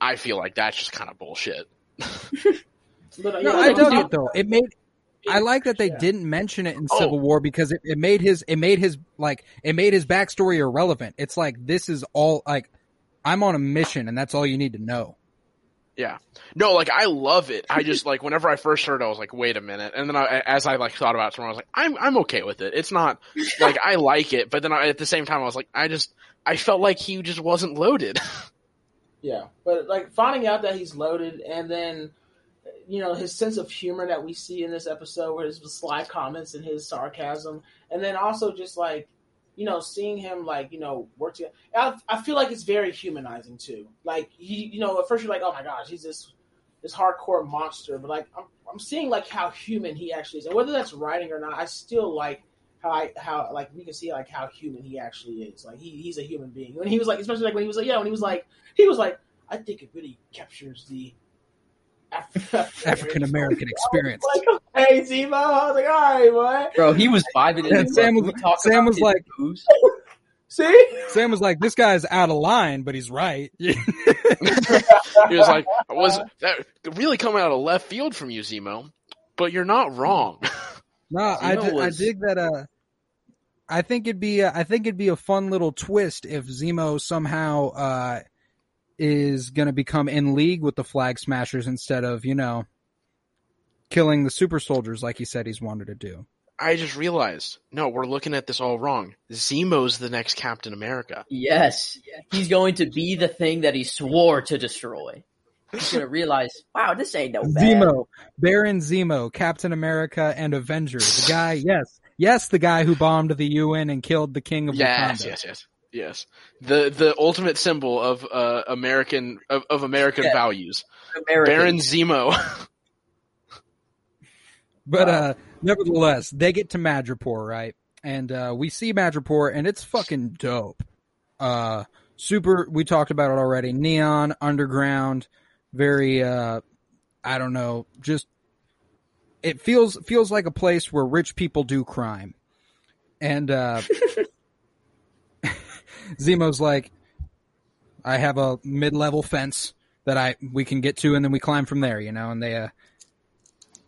I feel like that's just kind of bullshit. But, uh, no, yeah, I like, dug it though. It made. I like that they Yeah. didn't mention it in Oh. Civil War because it, it made his it made his like it made his backstory irrelevant. It's like this is all like I'm on a mission and that's all you need to know. Yeah, no, like I love it. I just like whenever I first heard, it, I was like, "Wait a minute," and then I, as I like thought about it, tomorrow, I was like, "I'm I'm okay with it. It's not like I like it," but then I, at the same time, I was like, I just I felt like he just wasn't loaded. Yeah, but like finding out that he's loaded, and then you know his sense of humor that we see in this episode, where his sly comments and his sarcasm, and then also just like you know seeing him like you know work together. I, I feel like it's very humanizing too. Like he, you know, at first you're like, oh my gosh, he's this this hardcore monster, but like I'm I'm seeing like how human he actually is, and whether that's writing or not, I still like. How I how like we can see like how human he actually is. Like he, he's a human being. When he was like, especially like when he was like, yeah, when he was like, he was like, I think it really captures the African American experience. Like, hey, Zemo. I was like, all right, boy. Bro, he was vibing in. And Sam was- we Sam was like- moves. See? Sam was like, "This guy's out of line, but he's right." he was like, "Was that really coming out of left field from you, Zemo?" But you're not wrong. No, I, Zemo di- I dig that. Uh, I think it'd be uh, I think it'd be a fun little twist if Zemo somehow uh, is going to become in league with the Flag Smashers instead of you know killing the super soldiers like he said he's wanted to do. I just realized, no, we're looking at this all wrong. Zemo's the next Captain America. Yes, he's going to be the thing that he swore to destroy. He's gonna realize, wow, this ain't no bad. Zemo, Baron Zemo, Captain America, and Avenger. The guy, yes, yes, the guy who bombed the UN and killed the king of Yes, Wakanda. yes, yes, yes. Yes, the the ultimate symbol of uh, American of, of American Yeah. values. American. Baron Zemo. But uh nevertheless, they get to Madripoor, right? And uh we see Madripoor and it's fucking dope. Uh super we talked about it already. Neon, underground, very uh I don't know, just it feels feels like a place where rich people do crime. And uh Zemo's like I have a mid-level fence that I we can get to and then we climb from there, you know, and they uh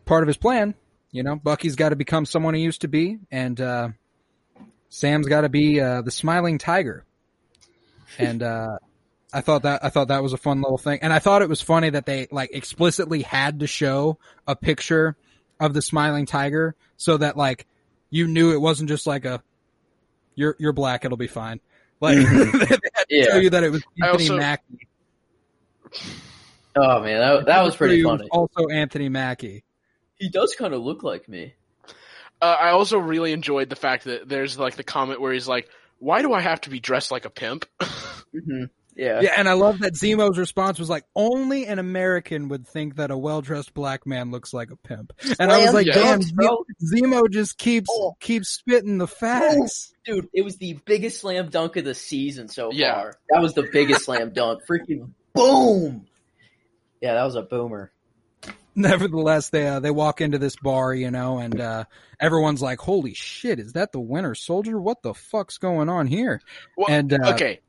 part of his plan you know, Bucky's got to become someone he used to be, and uh, Sam's got to be uh, the smiling tiger. And uh, I thought that I thought that was a fun little thing, and I thought it was funny that they like explicitly had to show a picture of the smiling tiger so that like you knew it wasn't just like a you're you're black, it'll be fine. Like they had to Yeah. show you that it was Anthony also- Mackie. Oh man, that, that was pretty you it was funny. Also, Anthony Mackie. He does kind of look like me. Uh, I also really enjoyed the fact that there's like the comment where he's like, "Why do I have to be dressed like a pimp?" hmm Yeah. Yeah, and I love that Zemo's response was like, "Only an American would think that a well-dressed black man looks like a pimp." And I was like, Yeah. "Damn, bro. Zemo just keeps Oh. keeps spitting the facts." Dude, it was the biggest slam dunk of the season so Yeah. far. That was the biggest slam dunk. Freaking boom. Yeah, that was a boomer. Nevertheless, they uh, they walk into this bar, you know, and uh, everyone's like, "Holy shit, is that the Winter Soldier? What the fuck's going on here?" Well, And, uh, okay,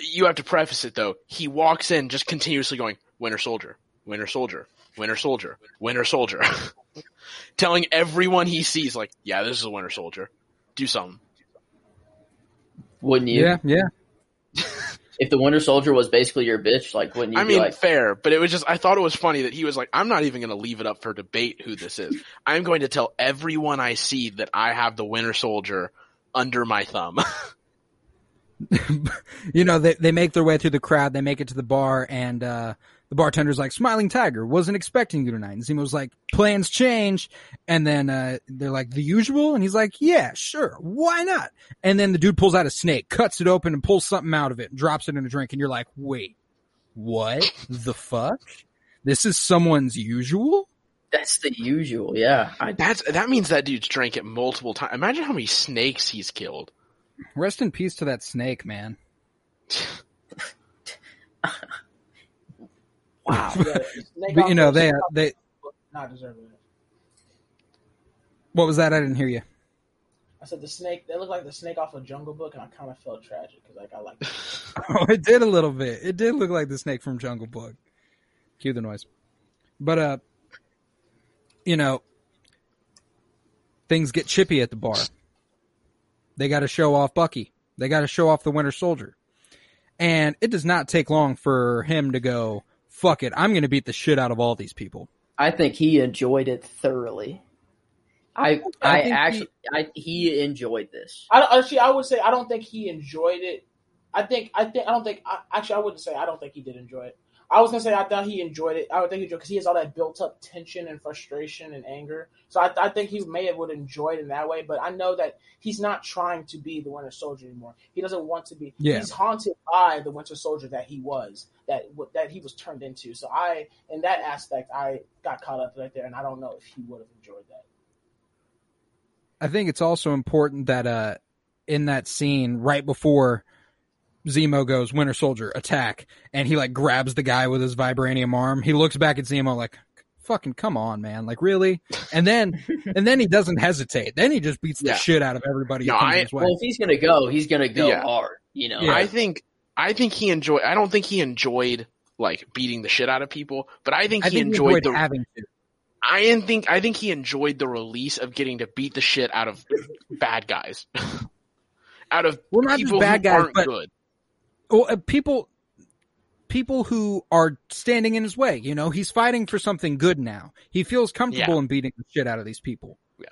you have to preface it though. He walks in just continuously going, "Winter Soldier, Winter Soldier, Winter Soldier, Winter Soldier," telling everyone he sees, like, "Yeah, this is a Winter Soldier. Do something." Wouldn't you? Yeah, yeah. If the Winter Soldier was basically your bitch, like wouldn't you I be mean, like, fair, but it was just I thought it was funny that he was like, "I'm not even going to leave it up for debate who this is. I'm going to tell everyone I see that I have the Winter Soldier under my thumb." you know, they they make their way through the crowd. They make it to the bar, and uh, the bartender's like, "Smiling Tiger, wasn't expecting you tonight." And Zemo's like, "Plans change," and then uh, they're like, "The usual," and he's like, "Yeah, sure, why not?" And then the dude pulls out a snake, cuts it open, and pulls something out of it, and drops it in a drink, and you're like, "Wait, what the fuck? This is someone's usual." that's the usual? Yeah. I, That's that means that dude's drank it multiple times. Imagine how many snakes he's killed. Rest in peace to that snake, man. wow. Yeah, But you know, they they not deserving it. what was that? I didn't hear you. I said the snake. They look like the snake off a Jungle Book, and I kind of felt tragic because like I like. Oh, it did a little bit. It did look like the snake from Jungle Book. Cue the noise. But uh you know things get chippy at the bar. They gotta show off Bucky. They gotta show off the Winter Soldier. And it does not take long for him to go, fuck it, I'm gonna beat the shit out of all these people. I think he enjoyed it thoroughly. I I I, think actually I he enjoyed this. I actually, I would say I don't think he enjoyed it. I think I think I don't think I, actually I wouldn't say I don't think he did enjoy it. I was gonna say I thought he enjoyed it. I would think he enjoyed because he has all that built up tension and frustration and anger. So I, I think he may have would enjoy it in that way. But I know that he's not trying to be the Winter Soldier anymore. He doesn't want to be. Yeah. He's haunted by the Winter Soldier that he was that that he was turned into. So I in that aspect I got caught up right there, and I don't know if he would have enjoyed that. I think it's also important that uh in that scene right before Zemo goes Winter Soldier attack and he like grabs the guy with his vibranium arm. He looks back at Zemo like fucking come on man like really and then and then he doesn't hesitate then he just beats the Yeah. shit out of everybody No, I- his way. Well, if he's gonna go, he's gonna go Yeah. hard. You know. Yeah. I think I think he enjoyed. I don't think he enjoyed like beating the shit out of people, but I think I he think enjoyed, he enjoyed the. having to I didn't think I think he enjoyed the release of getting to beat the shit out of bad guys, out of Well, not just people bad who guys, aren't but- good. Well, uh, people people who are standing in his way you know he's fighting for something good now he feels comfortable Yeah. in beating the shit out of these people Yeah,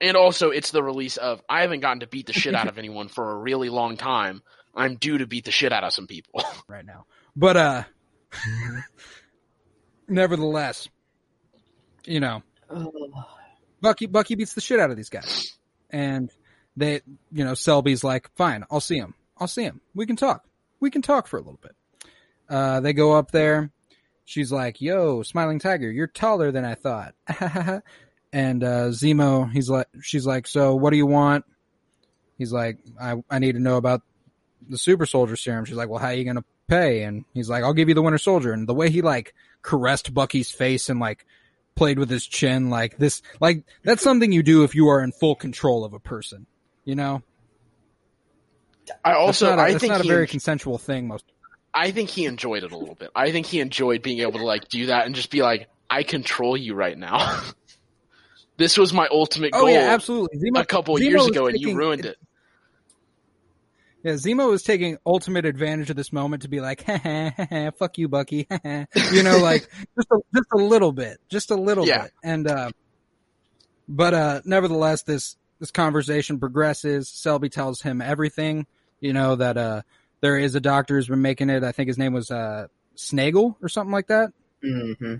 And also, it's the release of I haven't gotten to beat the shit out of anyone for a really long time. I'm due to beat the shit out of some people. right now. But uh nevertheless, you know, Bucky Bucky beats the shit out of these guys. And they you know, Selby's like, "Fine, I'll see him. I'll see him. We can talk. We can talk for a little bit." Uh they go up there. She's like, "Yo, Smiling Tiger, you're taller than I thought." and uh Zemo, he's like she's like, "So, what do you want?" He's like, "I I need to know about the super soldier serum. She's like, well, how are you going to pay? And he's like, I'll give you the winter soldier. And the way he like caressed Bucky's face and like played with his chin, like this, like that's something you do if you are in full control of a person, you know? I also that's not a, I that's think not a very en- consensual thing. Most I think he enjoyed it a little bit. I think he enjoyed being able to like do that and just be like, I control you right now. this was my ultimate goal oh yeah, absolutely. Zemo, a couple Zemo years ago, and you ruined it. Yeah, Zemo was taking ultimate advantage of this moment to be like, "Ha ha, fuck you, Bucky. you know, like just a, just a little bit, just a little Yeah. bit. And, uh, but, uh, nevertheless, this, this conversation progresses. Selby tells him everything, you know, that, uh, there is a doctor who's been making it. I think his name was, uh, Snaggle or something like that. hmm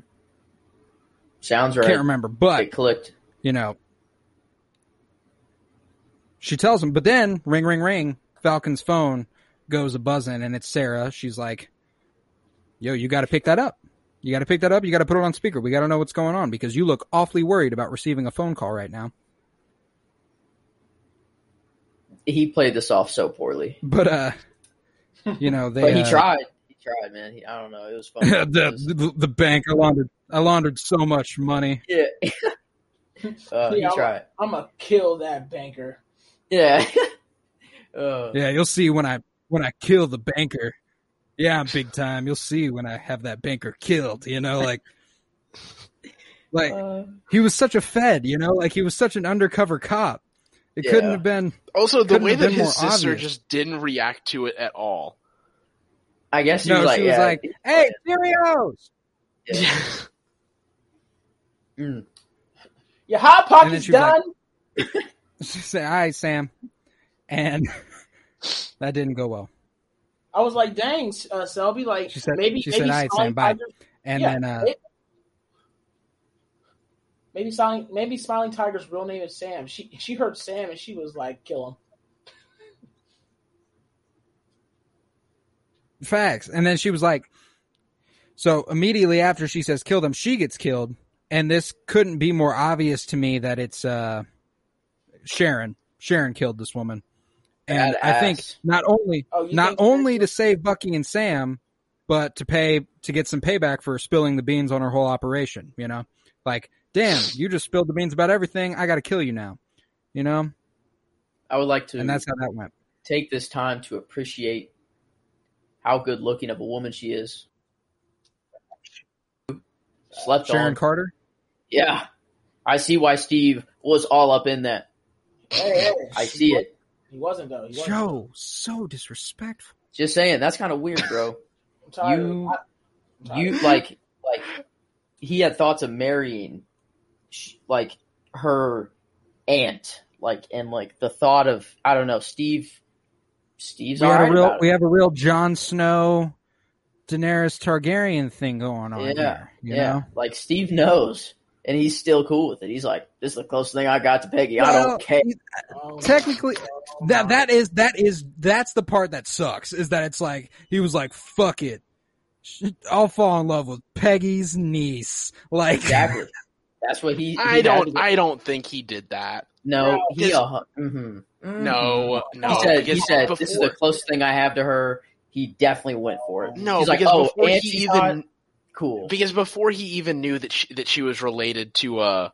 Sounds right. Can't remember, but It clicked. you know, she tells him, but then ring, ring, ring, Falcon's phone. goes a buzzing and it's Sarah. She's like, "Yo, you got to pick that up. You got to pick that up. You got to put it on speaker. We got to know what's going on because you look awfully worried about receiving a phone call right now." He played this off so poorly, But uh, you know they. but he uh, tried. He tried, man. He, I don't know. It was fun. It the, the the bank. I laundered. I laundered so much money. yeah. uh, he Yeah, I'm, I'm gonna kill that banker. Yeah. uh, Yeah, you'll see when I when I kill the banker. Yeah, I'm big time. You'll see when I have that banker killed. You know, like like uh, he was such a fed. You know, like he was such an undercover cop. It couldn't have been. Also, the way that his sister obvious. just didn't react to it at all. I guess he No, was like, she was yeah, like, "Hey, Cheerios." yeah. Mm. Your hot And then pocket's she was like- done. She said, "All right, Sam," and that didn't go well. I was like, dang, uh, Selby, like She said- maybe she maybe said, "All right, Smiling Sam, bye." Tiger- And Yeah, then uh, it- maybe Smiling maybe Smiling Tiger's real name is Sam. She she heard Sam and she was like, kill him. Facts. And then she was like, so immediately after she says kill them, she gets killed. And this couldn't be more obvious to me that it's uh, Sharon. Sharon killed this woman. And I think not only Oh, not only to save Bucky and Sam, but to pay to get some payback for spilling the beans on her whole operation. You know, like damn, you just spilled the beans about everything. I got to kill you now. You know, I would like to and that's how that went. take this time to appreciate how good looking of a woman she is. Slept Sharon on. Carter. Yeah. I see why Steve was all up in that. Hey, hey, I see it. He wasn't though. He wasn't. Joe, so disrespectful. Just saying, that's kind of weird, bro. I'm tired. you- I- I'm tired. you like like he had thoughts of marrying sh- like her aunt like and like the thought of i don't know steve steve's we had alright a real about it. we have a real Jon Snow, Daenerys Targaryen thing going on yeah here. You yeah know, like steve knows and he's still cool with it he's like this is the closest thing i got to peggy i don't care uh, Oh, technically, oh, God. that that is that is that's the part that sucks. Is that it's like he was like, "Fuck it, I'll fall in love with Peggy's niece." Like, exactly that's what he, he I don't. I don't think he did that. no No, he uh, mhm. No, no. he said he said before, this is the closest thing i have to her he definitely went for it no he's like because oh before he Auntie's even hot? cool because before he even knew that she, that she was related to uh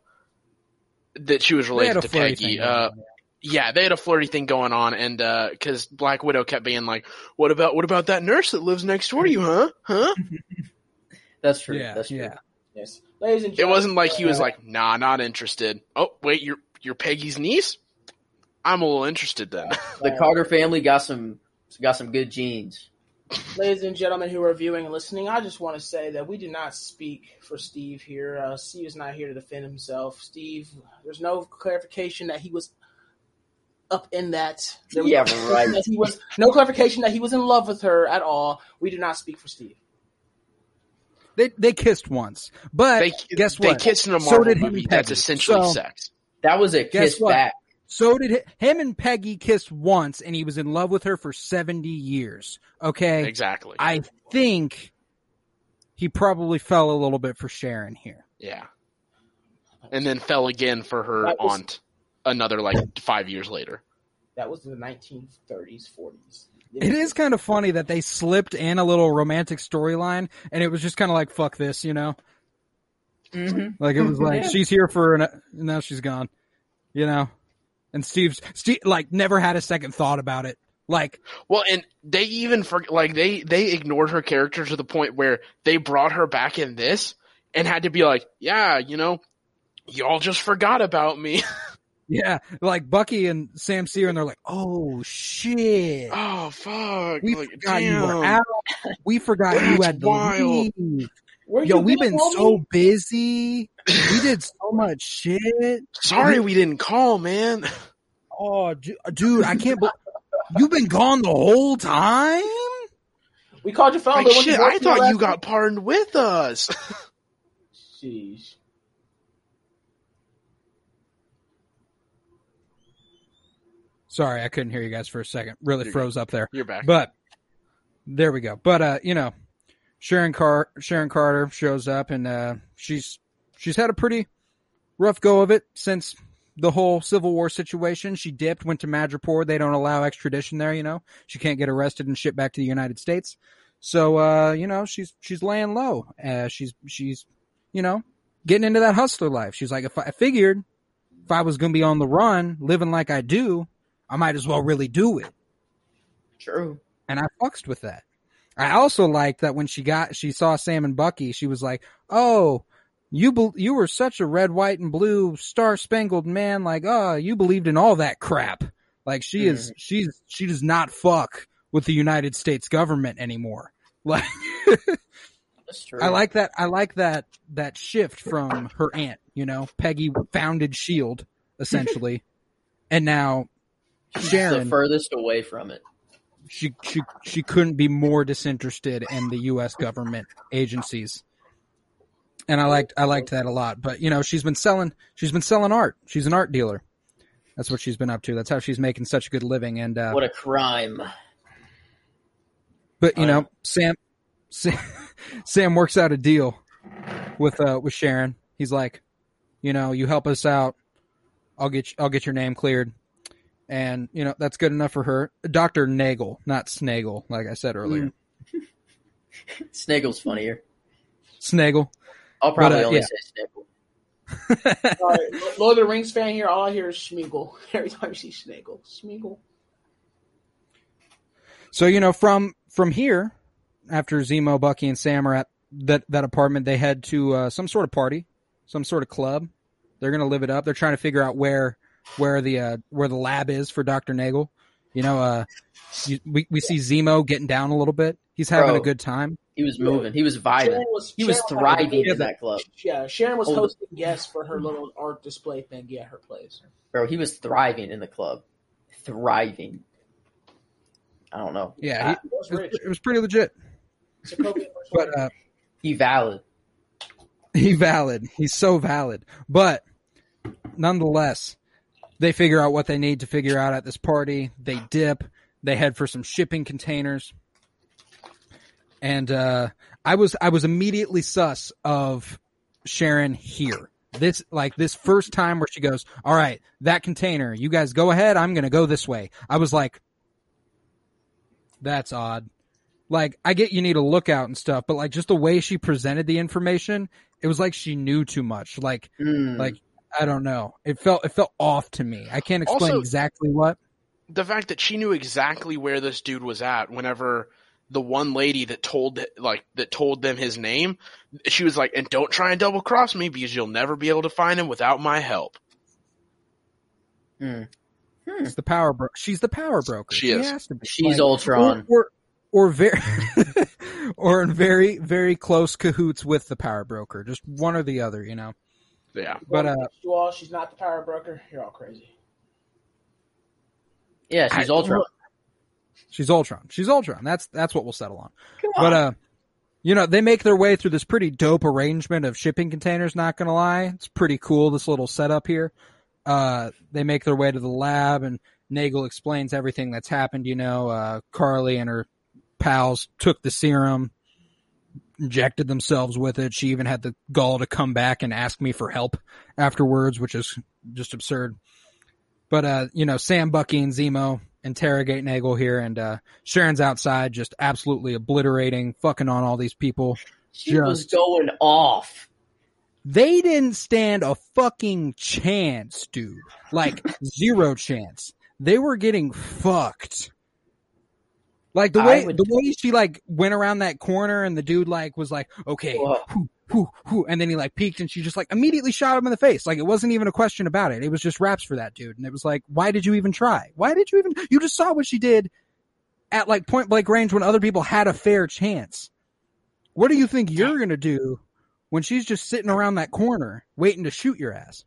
that she was related to Peggy. thing Uh, going yeah, they had a flirty thing going on, and because Black Widow kept being like, "What about what about that nurse that lives next door to you, huh? Huh?" that's true yeah, that's true yeah. Yes, ladies and gentlemen, It wasn't like he was uh, like, "Nah, not interested." Oh, wait, you're you're Peggy's niece. I'm a little interested then. the Carter family got some got some good genes. ladies and gentlemen who are viewing and listening, I just want to say that we do not speak for Steve here. Uh, Steve is not here to defend himself. Steve, there's no clarification that he was up in that. There Yeah, no right. that he was no clarification that he was in love with her at all. We do not speak for Steve. They they kissed once, but they guess what? they kissed in a So did him movie. That's essentially So- sex. That was a Guess kiss what? back. So did hi- him and Peggy kissed once, and he was in love with her for seventy years. Okay, Exactly. I think he probably fell a little bit for Sharon here. yeah. And then fell again for her That was- aunt another like five years later. That was in the 1930s, 40s. It is kind of funny that they slipped in a little romantic storyline, and it was just kind of like fuck this, you know. Mm-hmm. Like it was like Yeah. she's here for an and now she's gone, you know. And Steve's Steve like never had a second thought about it. Like Well, and they even for like they they ignored her character to the point where they brought her back in this and had to be like, yeah, you know, y'all just forgot about me. yeah, like Bucky and Sam see and they're like, oh shit. oh fuck! We like, forgot you were out. We forgot you had to wild. leave. Where Yo, we've been homie? so busy. We did so much shit. Sorry we didn't call, man. Oh, dude, I can't. Be- You've been gone the whole time. We called your phone, Like but shit, you I thought you got pardoned with us. Sheesh. Sorry, I couldn't hear you guys for a second. Really You're froze up there. You're back. But There we go. But uh, you know, Sharon Car Sharon Carter shows up and uh she's she's had a pretty rough go of it since the whole Civil War situation. She dipped, went to Madripoor. They don't allow extradition there, you know. She can't get arrested and shipped back to the United States. So uh, you know, she's she's laying low. Uh, she's she's you know, getting into that hustler life. She's like, if I, I figured if I was gonna be on the run, living like I do, I might as well really do it. True. And I fucked with that. I also liked that when she got, she saw Sam and Bucky, she was like, "Oh, you be, you were such a red, white, and blue star spangled man. Like, oh, you believed in all that crap. Like, she is, mm. she's, she does not fuck with the United States government anymore. Like, That's true. I like that. I like that that shift from her aunt. You know, Peggy founded Shield essentially, and now Sharon. the furthest away from it. she she she couldn't be more disinterested in the U.S. government agencies, and I liked I liked that a lot. But you know, she's been selling she's been selling art. She's an art dealer. That's what she's been up to. That's how she's making such a good living. And uh, What a crime. but you know, know. Sam, Sam Sam works out a deal with uh with Sharon. He's like, you know, you help us out, I'll get I'll get your name cleared. And you know that's good enough for her. Doctor Nagel, not Snagel, like I said earlier. Snaggle's funnier. Snagel. I'll probably But, uh, only yeah. say Snaggle. All right, Lord of the Rings fan here. All I hear is Schmeagle every time you see Snaggle. Schmeagle. So you know, from from here, after Zemo, Bucky, and Sam are at that that apartment, they head to uh, some sort of party, some sort of club. They're gonna live it up. They're trying to figure out where where the uh, where the lab is for Doctor Nagel. You know, uh, you, we we see Zemo getting down a little bit. He's having Bro. a good time. He was moving. He was vibing. Was, He was Sharon thriving good- in that club. Yeah, Sharon was Oh. hosting guests for her little art display thing at her place. Bro, he was thriving in the club. Thriving. I don't know. Yeah, He was it, was, it was pretty legit. But uh, He valid. he valid. He's so valid. But nonetheless, they figure out what they need to figure out at this party. They dip. They head for some shipping containers. And uh, I was I was immediately sus of Sharon here. This like this first time where she goes, "All right, that container, you guys go ahead. I'm gonna go this way." I was like, "That's odd." Like I get you need a lookout and stuff, but like just the way she presented the information, it was like she knew too much. Like Mm. like I don't know. It felt it felt off to me. I can't explain Also- exactly what. the fact that she knew exactly where this dude was at whenever the one lady that told like that told them his name she was like and don't try and double cross me because you'll never be able to find him without my help Mm. It's the power bro. She's the power broker. She is. has. She's Like, Ultron. or or, or very or in very very close cahoots with the power broker. Just one or the other, you know. Yeah But uh, you all, she's not the power broker. You're all crazy. Yeah, she's I- Ultron. she's Ultron. She's Ultron. That's that's what we'll settle on. Come But uh, you know, they make their way through this pretty dope arrangement of shipping containers. Not gonna lie, it's pretty cool. This little setup here. Uh, they make their way to the lab, and Nagel explains everything that's happened. You know, uh, Karli and her pals took the serum, injected themselves with it. She even had the gall to come back and ask me for help afterwards, which is just absurd. But uh, you know, Sam, Bucky, and Zemo interrogate Nagel here, and uh, Sharon's outside, just absolutely obliterating, fucking on all these people. she was just- going off. They didn't stand a fucking chance, dude. Like zero chance. They were getting fucked. Like the way would- the way she like went around that corner and the dude like was like, okay, whoo, whoo, whoo, and then he like peeked and she just like immediately shot him in the face. Like it wasn't even a question about it. It was just raps for that dude. And it was like, why did you even try? Why did you even you just saw what she did at like point blank range when other people had a fair chance. What do you think you're gonna do when she's just sitting around that corner waiting to shoot your ass?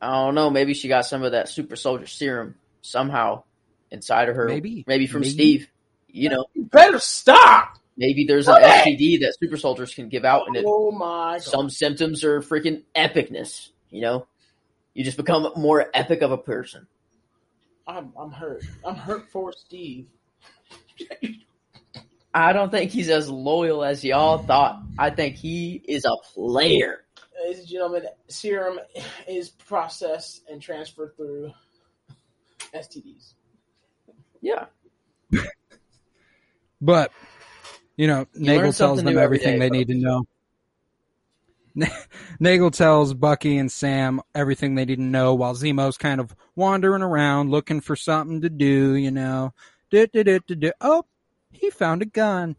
I don't know. Maybe she got some of that super soldier serum somehow inside of her. Maybe. Maybe from Maybe. Steve. You know, You better stop. maybe there's an Okay. STD that super soldiers can give out, and it, Oh my god. some symptoms are freaking epicness. You know, you just become more epic of a person. I'm I'm hurt. I'm hurt for Steve. I don't think he's as loyal as y'all thought. I think he is a player. Ladies and gentlemen, serum is processed and transferred through STDs. Yeah. But you know, You Nagel tells them everything day, they need to know. Nagel tells Bucky and Sam everything they need to know while Zemo's kind of wandering around looking for something to do, you know. Oh, he found a gun.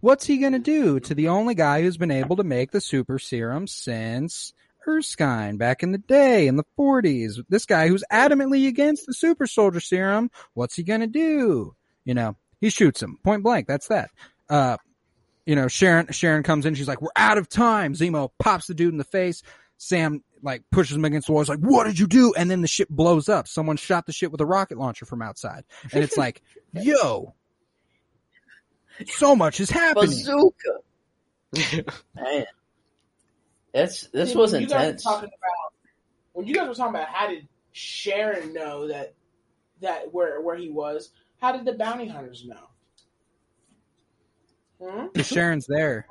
What's he gonna do to the only guy who's been able to make the super serum since Erskine back in the day in the 40s? This guy who's adamantly against the super soldier serum, what's he gonna do? You know, he shoots him point blank. That's that. Uh, you know, Sharon, Sharon comes in. She's like, we're out of time. Zemo pops the dude in the face. Sam like pushes him against the wall. He's like, what did you do? And then the ship blows up. Someone shot the ship with a rocket launcher from outside. And it's like, yo, so much is happening. Bazooka. Man. That's this See, was when you guys were intense. talking about when you guys were talking about how did Sharon know that that where where he was? How did the bounty hunters know? Hmm? Sharon's there.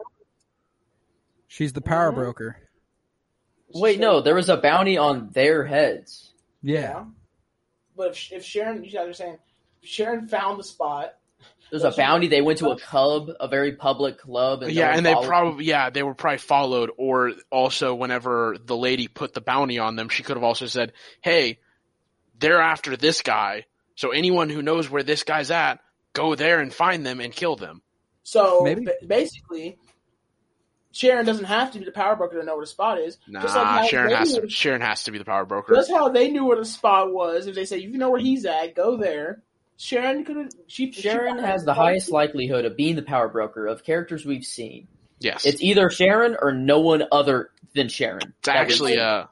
She's the power Mhm. broker. Wait, no, there was a bounty on their heads. Yeah. But if, if Sharon, you guys are saying Sharon found the spot. There was a bounty. They went to a club, a very public club, and yeah, and they probably yeah they were probably followed, or also whenever the lady put the bounty on them, she could have also said, "Hey, they're after this guy, so anyone who knows where this guy's at, go there and find them and kill them." So Maybe. ba- basically, Sharon doesn't have to be the power broker to know where the spot is. Nah, Just like Sharon has to. Sharon has to be the power broker. That's how they knew where the spot was. If they say you know where he's at, go there. Sharon could have. She Sharon she- has the highest likelihood of being the power broker of characters we've seen. Yes, It's either Sharon or no one other than Sharon. It's actually uh,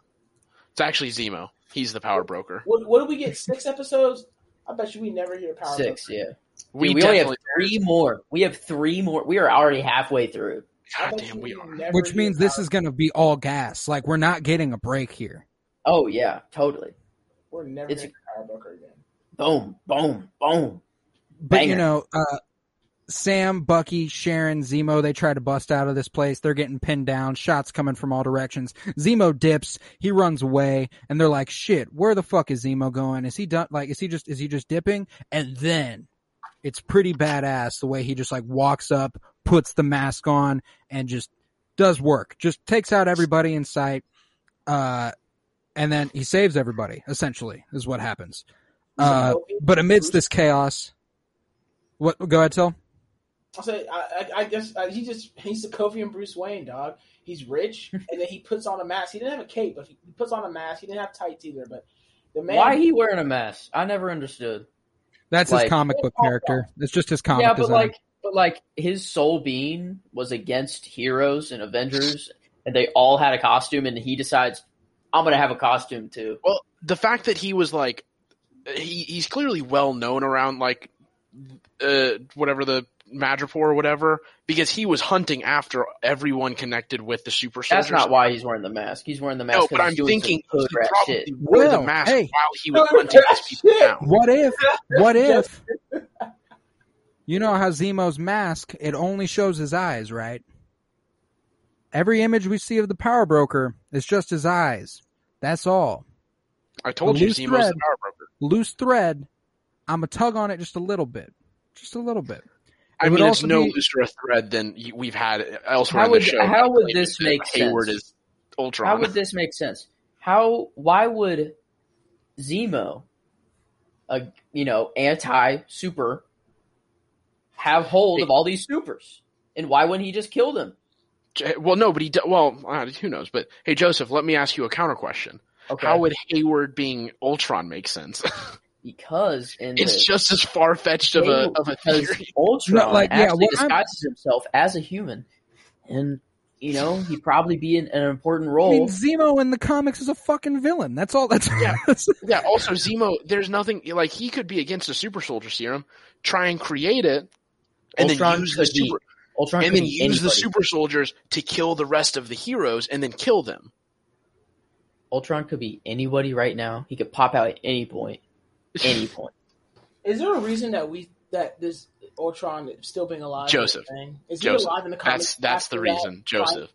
it's actually Zemo. He's the power broker. What, what did we get? Six episodes. I bet you we never hear power. six. broker. Yeah, We, Dude, we only have three more. We have three more. We are already halfway through. God damn, you we are. Which means this power- is going to be all gas. Like we're not getting a break here. Oh yeah, totally. We're never it's- hearing power broker again. Boom, boom, boom. But you know, uh, Sam, Bucky, Sharon, Zemo, they try to bust out of this place. They're getting pinned down, shots coming from all directions. Zemo dips, he runs away, and they're like, shit, where the fuck is Zemo going? Is he done, like, is he just, is he just dipping? And then, it's pretty badass the way he just like walks up, puts the mask on, and just does work. Just takes out everybody in sight, uh, and then he saves everybody, essentially, is what happens. Uh, but amidst this chaos, what, go ahead, Till. I say, I, I, I guess uh, he just he's the Sokovian Bruce Wayne dog. He's rich, and then he puts on a mask. He didn't have a cape, but he puts on a mask. He didn't have tights either. But the man, Why he wearing a mask? I never understood. That's Like- his comic book character. It's just his comic yeah, but design. like, but like, his soul being was against heroes and Avengers, and they all had a costume, and he decides, I'm gonna have a costume too. Well, the fact that he was like, he he's clearly well known around like, uh, whatever the Madripoor or whatever, because he was hunting after everyone connected with the super soldiers. That's not why he's wearing the mask. He's wearing the mask No, but I'm thinking he probably shit. wore Well, the mask hey. while he was hunting these people down. what if? What if? You know how Zemo's mask it only shows his eyes, right? Every image we see of the power broker is just his eyes. That's all. I told A you, loose Zemo's thread. the power broker. Loose thread. I'm a tug on it just a little bit, just a little bit. I It would mean, it's no be- looser a thread than we've had elsewhere How in the show. how would this make Hayward sense? is Ultron. How would this make sense? How? Why would Zemo, a you know anti super, have hold of all these supers? And why wouldn't he just kill them? Well, no, but he. do- Well, who knows? But hey, Joseph, let me ask you a counter question. Okay, How would Hayward being Ultron make sense? because in it's the, just as far fetched of a of a theory. Ultron No, like, yeah, actually what I'm- disguises himself as a human, and you know he'd probably be in an important role. I role. mean, Zemo in the comics is a fucking villain. That's all. That's Yeah. Yeah. Also, Zemo, there's nothing like he could be against a super soldier serum, try and create it, and Ultron then use the could be Ultron and then be use the super soldiers to kill the rest of the heroes, and then kill them. Ultron could be anybody right now. He could pop out at any point, any point. Is there a reason that we that this Ultron is still being alive? Joseph. thing? Is Joseph. he alive in the comics? That's that's the after that? reason, Joseph.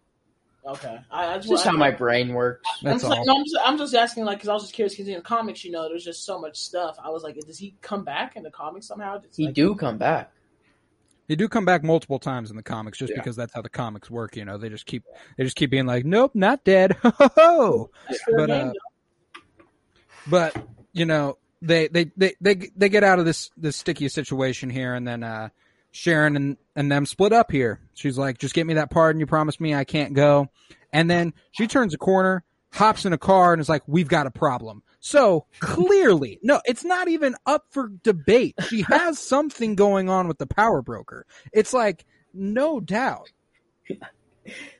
Okay, I, I It's just, just I, how my brain works. I'm just, all. no, I'm just, I'm just asking, like, because I was just curious. Because in the comics, you know, there's just so much stuff. I was like, does he come back in the comics somehow? It's He like, do come back. They do come back multiple times in the comics, just Yeah. because that's how the comics work. You know, they just keep they just keep being like, "Nope, not dead." Ho ho ho. but, uh, But you know, they they they they they get out of this this sticky situation here, and then uh Sharon and and them split up here. She's like, "Just get me that pardon you promised me. I can't go." And then she turns a corner, hops in a car, and is like, "We've got a problem." So clearly, no, it's not even up for debate. She has something going on with the power broker. It's like, no doubt.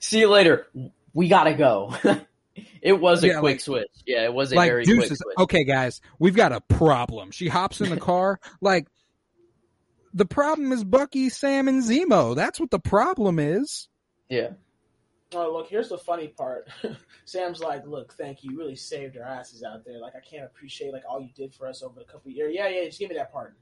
See you later. We gotta go. it was a Yeah, quick like- switch. Yeah, it was a like very quick switch. Okay, guys, we've got a problem. She hops in the car. like the problem is Bucky, Sam, and Zemo. That's what the problem is. Yeah. Oh, look, here's the funny part. Sam's like, look, thank you. You really saved our asses out there. Like, I can't appreciate like all you did for us over a couple of years. Yeah, yeah, just give me that pardon.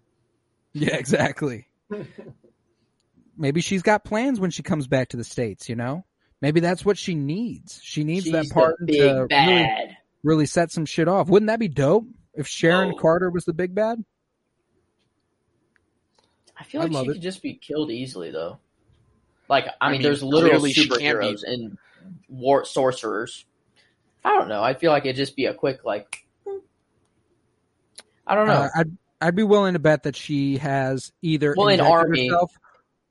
Yeah, exactly. Maybe she's got plans when she comes back to the states. You know, maybe that's what she needs. She needs that She's the pardon big to really, bad. really set some shit off. Wouldn't that be dope if Sharon Oh. Carter was the big bad? I feel I like love she it. could just be killed easily though. Like I, I mean, mean, there's literal clearly she can't be. superheroes and war sorcerers. I don't know. I feel like it'd just be a quick like. hmm. I don't know. Uh, I'd I'd be willing to bet that she has either Well, in injected Army- herself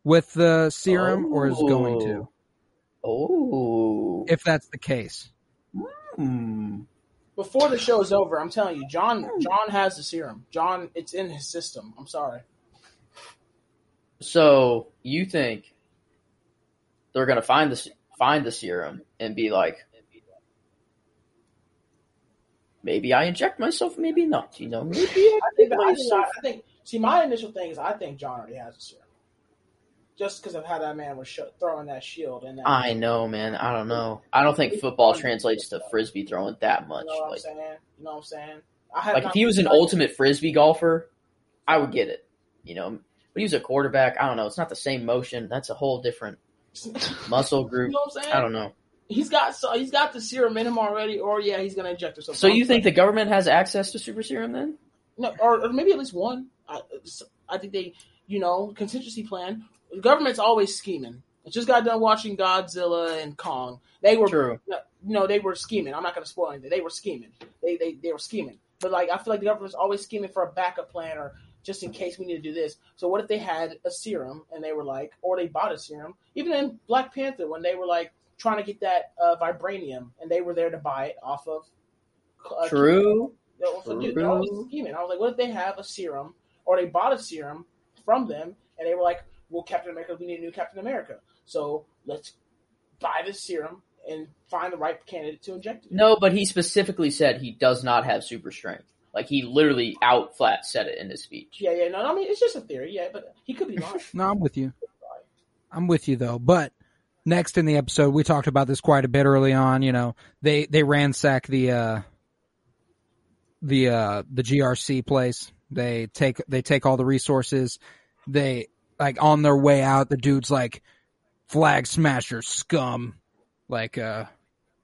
with the serum or is going to. Oh. If that's the case, Hmm. Before the show is over, I'm telling you, John John has the serum. John, it's in his system. I'm sorry. So you think they're gonna find the find the serum and be like, maybe I inject myself, maybe not. You know, maybe I I think, I myself. I think. See, my initial thing is I think John already has the serum, just because of how that man was sh- throwing that shield and. I know, man. I don't know. I don't think football translates to frisbee throwing that much. You know what I'm Like, saying? You know what I'm saying? Like if he was an ultimate frisbee golfer, I would get it. You know, but he was a quarterback. I don't know. It's not the same motion. That's a whole different muscle group. You know what I'm saying? I don't know. He's got so he's got the serum in him already, or yeah, he's gonna inject himself. So you think the government has access to super serum then? no, or, or maybe at least one? I, I think they, you know, contingency plan. The government's always scheming. I just got done watching Godzilla and Kong. They were, True. no, no, they were scheming. I'm not gonna spoil anything. They were scheming. They they they were scheming. But like, I feel like the government's always scheming for a backup plan or just in case we need to do this. So what if they had a serum and they were like, or they bought a serum? Even in Black Panther, when they were like trying to get that uh, vibranium and they were there to buy it off of. Uh, True. you know, so, dude, they're always scheming. I was like, what if they have a serum or they bought a serum from them and they were like, well, Captain America, we need a new Captain America. So let's buy this serum and find the right candidate to inject it. No, but he specifically said he does not have super strength. Like he literally out flat said it in his speech. Yeah, yeah, no, I mean, it's just a theory, yeah, but he could be lying. no, I'm with you. I'm with you though. But next in the episode, we talked about this quite a bit early on. You know, they they ransack the uh, the uh, the GRC place. They take they take all the resources. They like on their way out. The dude's like flag smasher scum, like uh,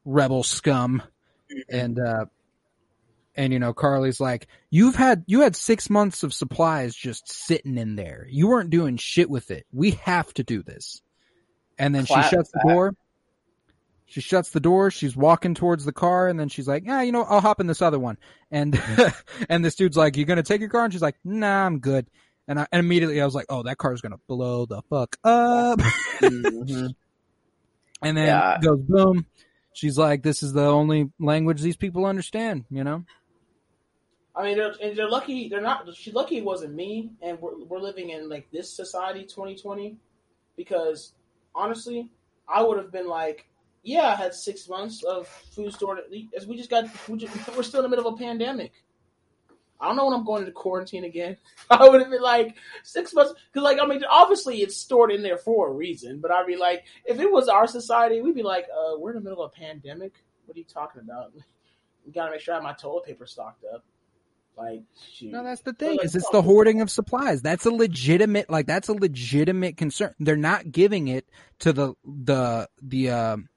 rebel scum, and uh, and you know Karli's like, you've had you had six months of supplies just sitting in there. You weren't doing shit with it. We have to do this. And then Clap she shuts the door. She shuts the door. She's walking towards the car, and then she's like, "Yeah, you know, I'll hop in this other one." And and this dude's like, "You're gonna take your car?" And she's like, "Nah, I'm good." And I and immediately I was like, "Oh, that car's gonna blow the fuck up." Mhm. and then Yeah. goes boom. She's like, "This is the only language these people understand," you know. I mean, they're, and they're lucky. They're not. She's lucky it wasn't me, and we're we're living in like this society, 2020, because honestly, I would have been like, yeah, I had six months of food stored. As we just got, we just, we're still in the middle of a pandemic. I don't know when I'm going into quarantine again. I would have been like six months because, like, I mean, obviously it's stored in there for a reason. But I'd be like, if it was our society, we'd be like, uh, we're in the middle of a pandemic. What are you talking about? We gotta make sure I have my toilet paper stocked up. Like, shoot. No, that's the thing like, is it's no. the hoarding of supplies. That's a legitimate like that's a legitimate concern. They're not giving it to the the the um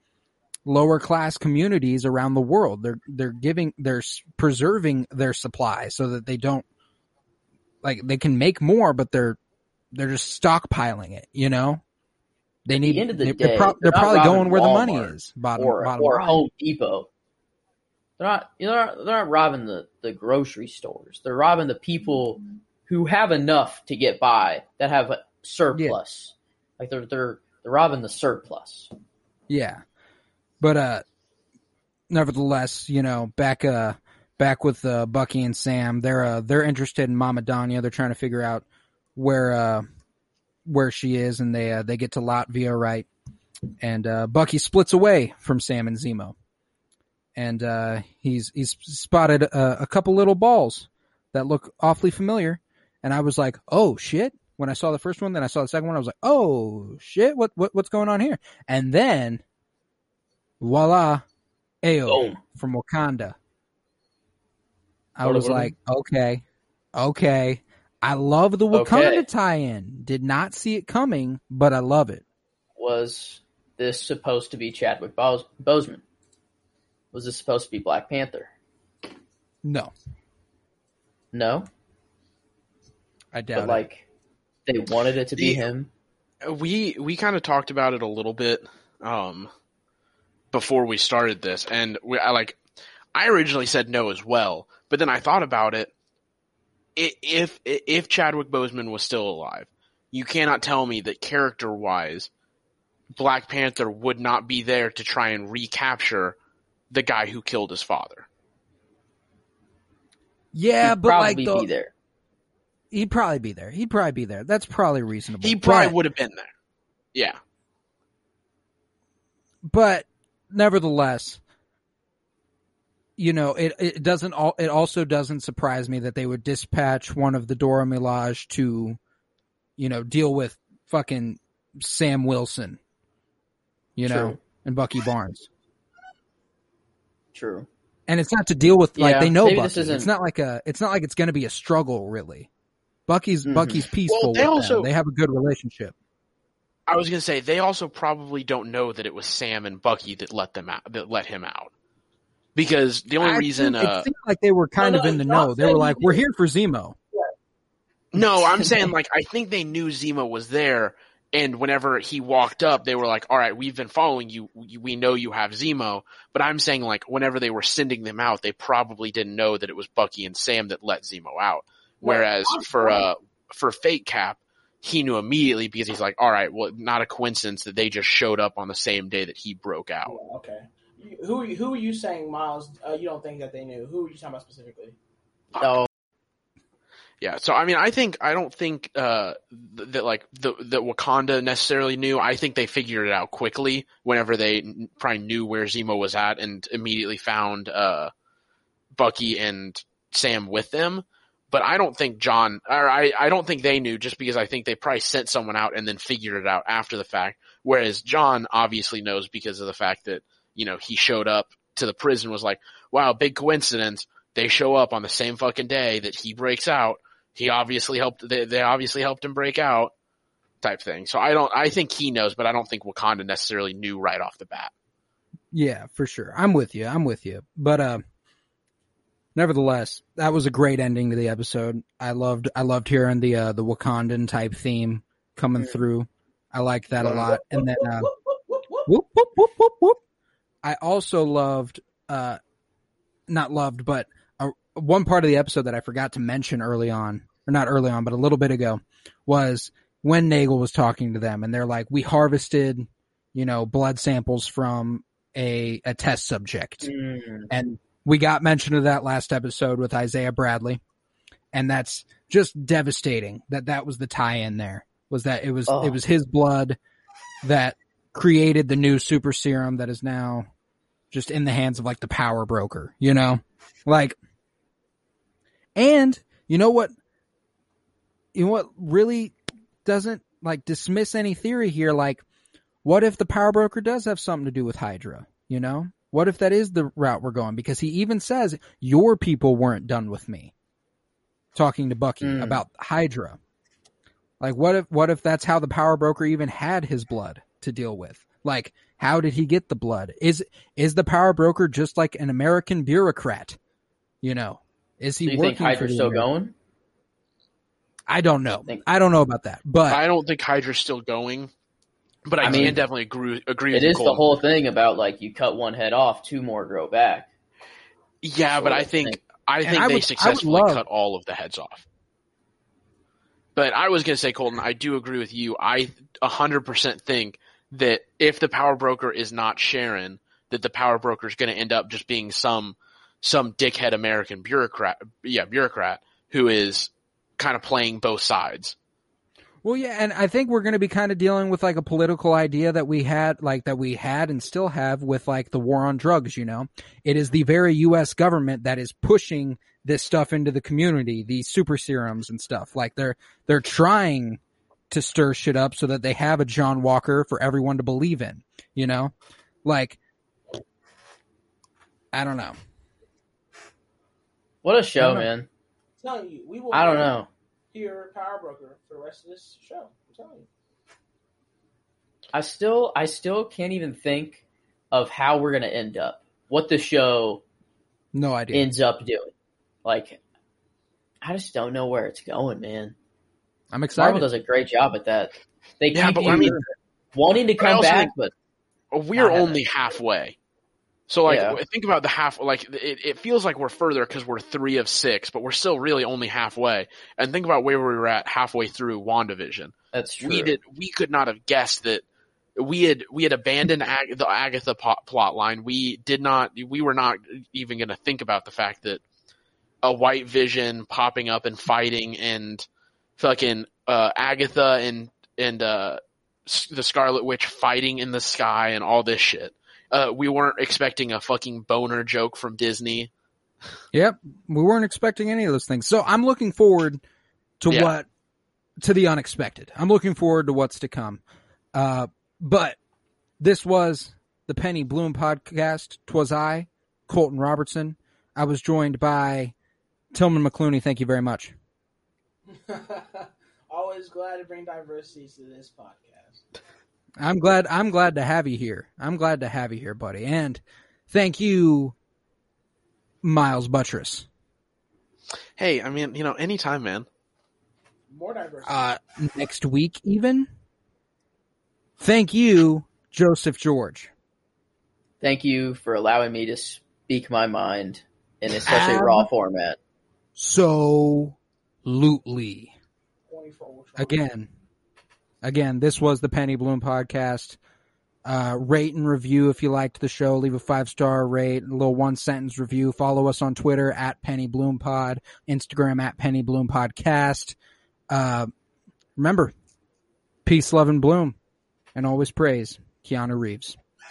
lower class communities around the world. They're they're giving they're preserving their supply so that they don't like they can make more, but they're they're just stockpiling it. You know, they need. end of the they, day, are pro- they're they're probably robbing going where the money is. Bottom or bottom or. Home Depot. They're not you know they're not, they're not robbing the, the grocery stores. They're robbing the people who have enough to get by that have a surplus. Like they're they're they're robbing the surplus. Yeah. But uh nevertheless, you know, back uh back with uh Bucky and Sam, they're uh they're interested in Mama Donya. They're trying to figure out where uh where she is and they uh, they get to Latvia right. And uh Bucky splits away from Sam and Zemo. And uh he's he's spotted a, a couple little balls that look awfully familiar and I was like, "Oh shit." When I saw the first one, then I saw the second one, I was like, "Oh shit, what what what's going on here?" And then voila, Ayo Boom. from Wakanda. I What- was like, okay, okay. I love the Wakanda Okay. tie-in. Did not see it coming, but I love it. Was this supposed to be Chadwick Bos- Boseman? Was this supposed to be Black Panther? No, No, I doubt but like they wanted it to be The- him. we we kind of talked about it a little bit um before we started this and we I like I originally said no as well but then I thought about it if if Chadwick Boseman was still alive you cannot tell me that character wise Black Panther would not be there to try and recapture the guy who killed his father it. Yeah, He'd but like probably the, be there. he'd probably be there. He'd probably be there. That's probably reasonable. he probably But- would have been there yeah but nevertheless, you know, it, it doesn't all, it also doesn't surprise me that they would dispatch one of the Dora Milaje to, you know, deal with fucking Sam Wilson, you know, and Bucky Barnes. True. And it's not to deal with like Yeah, they know maybe Bucky. this isn't- It's not like a it's not like it's going to be a struggle really. Bucky's Mhm. Bucky's peaceful they with also- them. They have a good relationship. I was gonna say they also probably don't know that it was Sam and Bucky that let them out, that let him out, because the only I reason. think- Uh, it seemed like they were kind No, of in the know. They were like, "We're here for Zemo." no, I'm saying like I think they knew Zemo was there, and whenever he walked up, they were like, "All right, we've been following you. We we know you have Zemo." But I'm saying like whenever they were sending them out, they probably didn't know that it was Bucky and Sam that let Zemo out. Whereas for uh for Fake Cap, he knew immediately because he's like, "All right, well, not a coincidence that they just showed up on the same day that he broke out." Yeah, okay. Who who are you saying, Miles? Uh, you don't think that they knew? Who are you talking about specifically? No, Yeah, so I mean, I think I don't think uh, th- that like the that Wakanda necessarily knew. I think they figured it out quickly whenever they n- probably knew where Zemo was at and immediately found uh, Bucky and Sam with them. But I don't think John, or I, I don't think they knew just because I think they probably sent someone out and then figured it out after the fact. Whereas John obviously knows because of the fact that you know he showed up to the prison was like, wow, big coincidence. They show up on the same fucking day that he breaks out he obviously helped they, they obviously helped him break out type thing so i don't i think he knows but i don't think wakanda necessarily knew right off the bat Yeah, for sure. I'm with you. I'm with you. But uh nevertheless, that was a great ending to the episode. I loved I loved hearing the uh the Wakandan type theme coming through. I liked that a lot. And then uh Whoop, whoop, whoop, whoop. whoop. I also loved uh not loved, but one part of the episode that I forgot to mention early on, or not early on, but a little bit ago, was when Nagel was talking to them, and they're like, "We harvested, you know, blood samples from a a test subject." Mm, And we got mention of that last episode with Isaiah Bradley. And that's just devastating that that was the tie in there was that it was, Oh. it was his blood that created the new super serum that is now just in the hands of like the power broker, you know, like, and you know what, you know what really doesn't like dismiss any theory here. Like, what if the power broker does have something to do with Hydra? You know, what if that is the route we're going? Because he even says your people weren't done with me. talking to Bucky Mm. about Hydra. Like what if what if that's how the power broker even had his blood to deal with? Like how did he get the blood? Is is the power broker just like an American bureaucrat? You know, is he Do you working think for Hydra's the still American- going? I don't know. Think- I don't know about that, but I don't think Hydra's still going, but I, I mean, can definitely agree agree It with you. is the whole thing about like you cut one head off, two more grow back. Yeah, but sort I think. I think I they I would successfully love- cut all of the heads off. But I was going to say, Colton, I do agree with you. I 100% think that if the power broker is not Sharon, that the power broker is going to end up just being some some dickhead American bureaucrat, yeah, bureaucrat who is kind of playing both sides. Well, yeah, and I think we're going to be kind of dealing with like a political idea that we had, like that we had and still have with like the war on drugs. You know, it is the very U.S. government that is pushing this stuff into the community, these super serums and stuff. Like they're they're trying to stir shit up so that they have a John Walker for everyone to believe in. You know, like I don't know. What a show, I don't man! I'm telling you, we will I don't know. hear Power Broker for the rest of this show. I'm telling you. I still, I still can't even think of how we're gonna end up. What the show No idea. ends up doing. Like, I just don't know where it's going, man. I'm excited. Marvel excited. does a great job at that. They Yeah, keep but you I mean- wanting to come also back, but We're only halfway. So like Yeah. think about the half like it, it feels like we're further because we're three of six, but we're still really only halfway. And think about where we were at halfway through WandaVision. that's true. We did we could not have guessed that we had we had abandoned Ag- the Agatha plot line. We did not we were not even going to think about the fact that a white vision popping up and fighting and fucking uh, Agatha and and uh, the Scarlet Witch fighting in the sky and all this shit. Uh, we weren't expecting a fucking boner joke from Disney. Yep, we weren't expecting any of those things. So I'm looking forward to Yeah. what to the unexpected. I'm looking forward to what's to come. Uh, but this was the Penny Bloom podcast. Twas I, Colton Robertson. I was joined by Tillman McClooney. Thank you very much. Always glad to bring diversity to this podcast. I'm glad. I'm glad to have you here. I'm glad to have you here, buddy. And thank you, Miles Buttress. Hey, I mean, you know, anytime, man. More diversity. uh, next week even. Thank you, Joseph George. Thank you for allowing me to speak my mind in a- such a Um, raw format. So, lootly. 24 Ultron. Again, again, this was the Penny Bloom podcast. Uh, rate and review if you liked the show. Leave a five star rate, a little one sentence review. Follow us on Twitter at Penny Bloom Pod, Instagram at Penny Bloom Podcast. Uh, remember, peace, love, and bloom, and always praise Keanu Reeves.